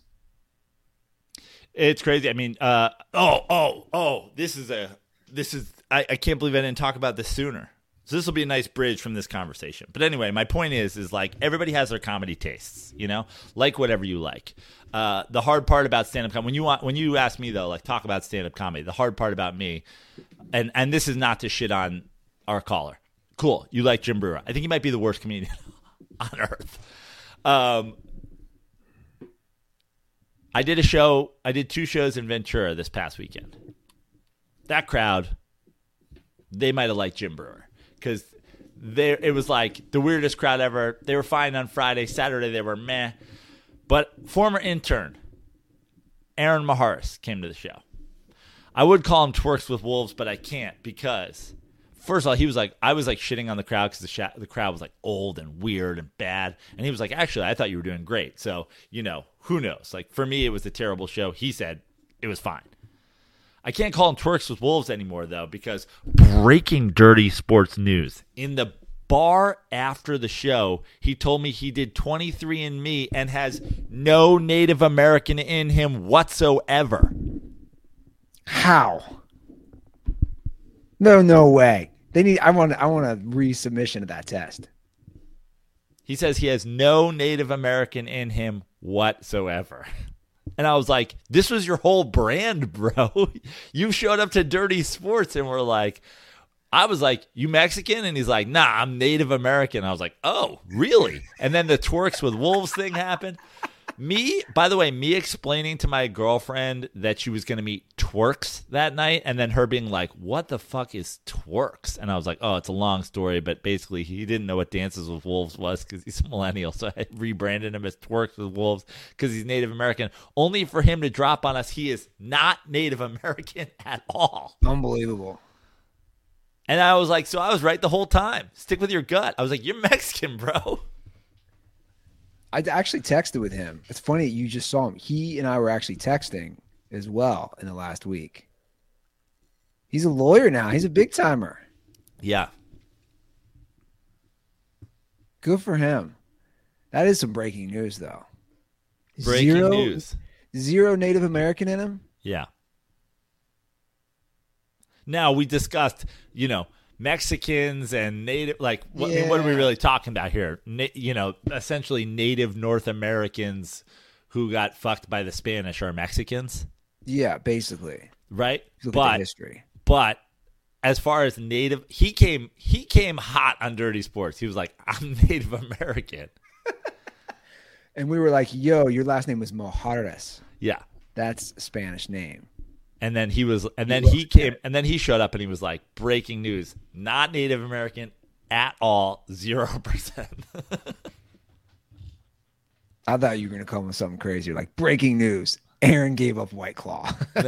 It's crazy. I mean, uh, oh, oh, oh, this is a, this is, I, I can't believe I didn't talk about this sooner. So this will be a nice bridge from this conversation. But anyway, my point is, is like everybody has their comedy tastes, you know, like whatever you like. Uh, the hard part about stand up comedy, when you want, when you ask me though, like talk about stand up comedy, the hard part about me, and and this is not to shit on our caller. Cool, you like Jim Breuer. I think he might be the worst comedian on earth. Um, I did a show. I did two shows in Ventura this past weekend. That crowd, they might have liked Jim Breuer because there it was like the weirdest crowd ever. They were fine on Friday, Saturday they were meh. But former intern Aaron Maharis came to the show. I would call him twerks with wolves, but I can't because first of all, he was like, I was like shitting on the crowd because the sh- the crowd was like old and weird and bad, and he was like, actually, I thought you were doing great. So you know, who knows? Like for me, it was a terrible show. He said it was fine. I can't call him twerks with wolves anymore though because breaking dirty sports news in the bar after the show, he told me he did 23 and me and has no Native American in him whatsoever. How? No, no way. They need. I want. I want a resubmission of that test. He says he has no Native American in him whatsoever. And I was like, this was your whole brand, bro. You showed up to Dirty Sports and we're like, I was like, you Mexican? And he's like, nah, I'm Native American. I was like, oh, really? And then the twerks with wolves thing happened. Me, by the way, me explaining to my girlfriend that she was going to meet twerks that night, and then her being like, "What the fuck is twerks?" And I was like, "Oh, it's a long story, but basically, he didn't know what Dances with Wolves was because he's a millennial, so I rebranded him as Twerks with Wolves because he's Native American. Only for him to drop on us, he is not Native American at all. Unbelievable. And I was like, so I was right the whole time. Stick with your gut. I was like, you're Mexican, bro. I actually texted with him. It's funny you just saw him. He and I were actually texting as well in the last week. He's a lawyer now. He's a big timer. Yeah, Good for him. That is some breaking news, though. breaking Zero- news. Zero Native American in him. Yeah. Now we discussed, you know, Mexicans and native. Like, what, I mean, what are we really talking about here? Na- you know, essentially native North Americans who got fucked by the Spanish are Mexicans, Yeah, basically. right? But history. but as far as native, he came he came hot on Dirty Sports. He was like, "I'm Native American." And we were like, yo, your last name was Mojarras. Yeah. That's a Spanish name. And then he was, and then he came, and then he showed up, and he was like, "Breaking news: Not Native American at all, zero percent." I thought you were gonna come with something crazy, like breaking news: Aaron gave up White Claw.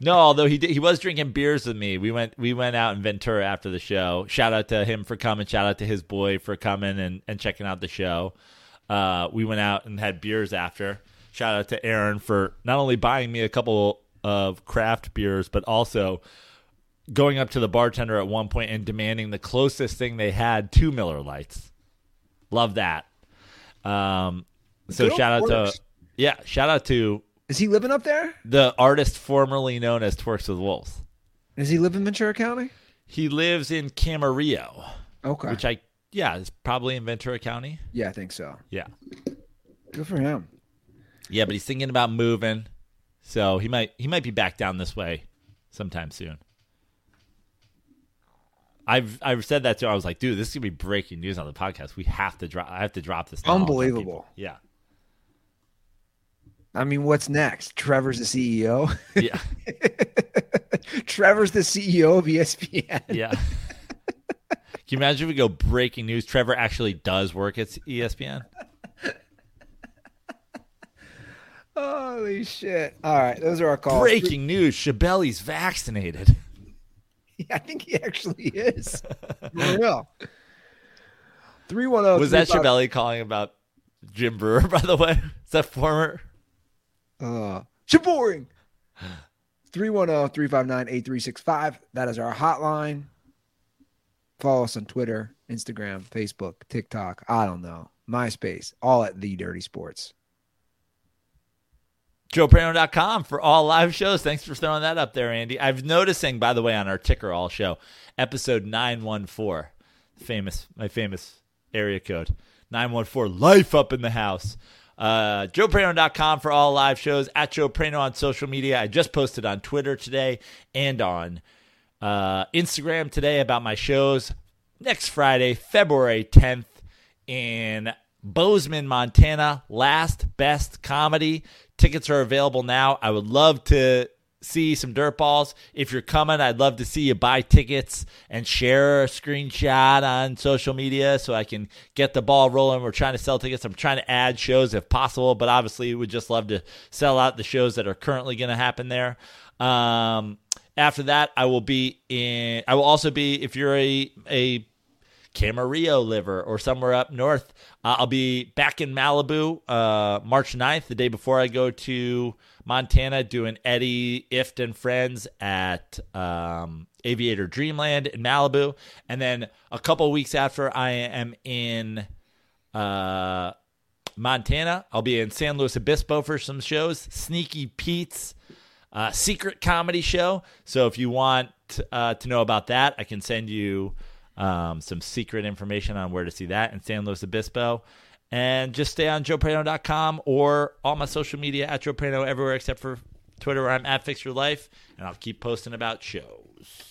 No, although he did, he was drinking beers with me. We went we went out in Ventura after the show. Shout out to him for coming. Shout out to his boy for coming and, and checking out the show. Uh, we went out and had beers after. Shout out to Aaron for not only buying me a couple of craft beers, but also going up to the bartender at one point and demanding the closest thing they had to Miller Lites. Love that. Um, so Good shout out works. to yeah, shout out to Is he living up there? the artist formerly known as Twerks with Wolves. Does he live in Ventura County? He lives in Camarillo, Okay. which I yeah, it's probably in Ventura County. yeah, I think so. Yeah. Good for him. Yeah, but he's thinking about moving. So he might he might be back down this way sometime soon. I've I've said that to him. I was like, dude, this is gonna be breaking news on the podcast. We have to drop I have to drop this. knowledge on people. Unbelievable. Yeah. I mean, what's next? Trevor's the CEO. Yeah. Trevor's the CEO of ESPN. Yeah. Can you imagine if we go breaking news? Trevor actually does work at ESPN. Holy shit! All right, those are our calls. Breaking news: Shabelli's vaccinated. Yeah, I think he actually is. For real. Three one zero. Was that Shabelli calling about Jim Breuer? By the way, is that former? Uh, Shaboring. 310-359-8365. That is our hotline. Follow us on Twitter, Instagram, Facebook, TikTok. I don't know. MySpace. All at The Dirty Sports. JoePrano.com for all live shows. Thanks for throwing that up there, Andy. I've noticing, by the way, on our ticker all show, episode nine one four, famous my famous area code nine one four, life up in the house. Uh, JoePrano.com for all live shows at Joe Prano on social media. I just posted on Twitter today and on uh, Instagram today about my shows next Friday, February 10th in Bozeman, Montana. Last Best Comedy. Tickets are available now. I would love to see some dirt balls. If you're coming, I'd love to see you buy tickets and share a screenshot on social media so I can get the ball rolling. We're trying to sell tickets. I'm trying to add shows if possible, but obviously would just love to sell out the shows that are currently going to happen there. Um, after that, I will be in. I will also be if you're a a Camarillo liver or somewhere up north. Uh, I'll be back in Malibu uh, March 9th, the day before I go to Montana, doing Eddie Ift and Friends at um, Aviator Dreamland in Malibu. And then a couple weeks after I am in uh, Montana, I'll be in San Luis Obispo for some shows. Sneaky Pete's uh, secret comedy show. So if you want uh, to know about that, I can send you um, some secret information on where to see that in San Luis Obispo. And just stay on joeprano.com or all my social media at joeprano everywhere except for Twitter where I'm at Fix Your Life. And I'll keep posting about shows.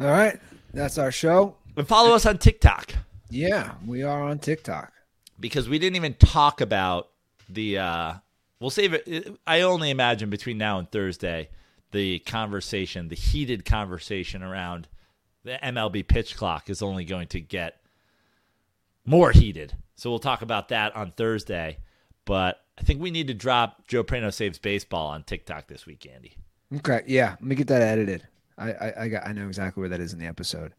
All right. That's our show. And follow us on TikTok Yeah, we are on TikTok. because we didn't even talk about the. Uh, we'll save it. I only imagine between now and Thursday the conversation, the heated conversation around the MLB pitch clock is only going to get more heated. So we'll talk about that on Thursday. But I think we need to drop Joe Prano saves baseball on TikTok this week, Andy. Okay, yeah, let me get that edited. I, I, I got, I know exactly where that is in the episode.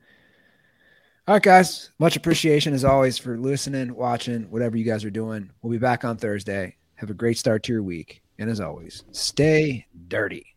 All right, guys, much appreciation as always for listening, watching, whatever you guys are doing. We'll be back on Thursday. Have a great start to your week, and as always, stay dirty.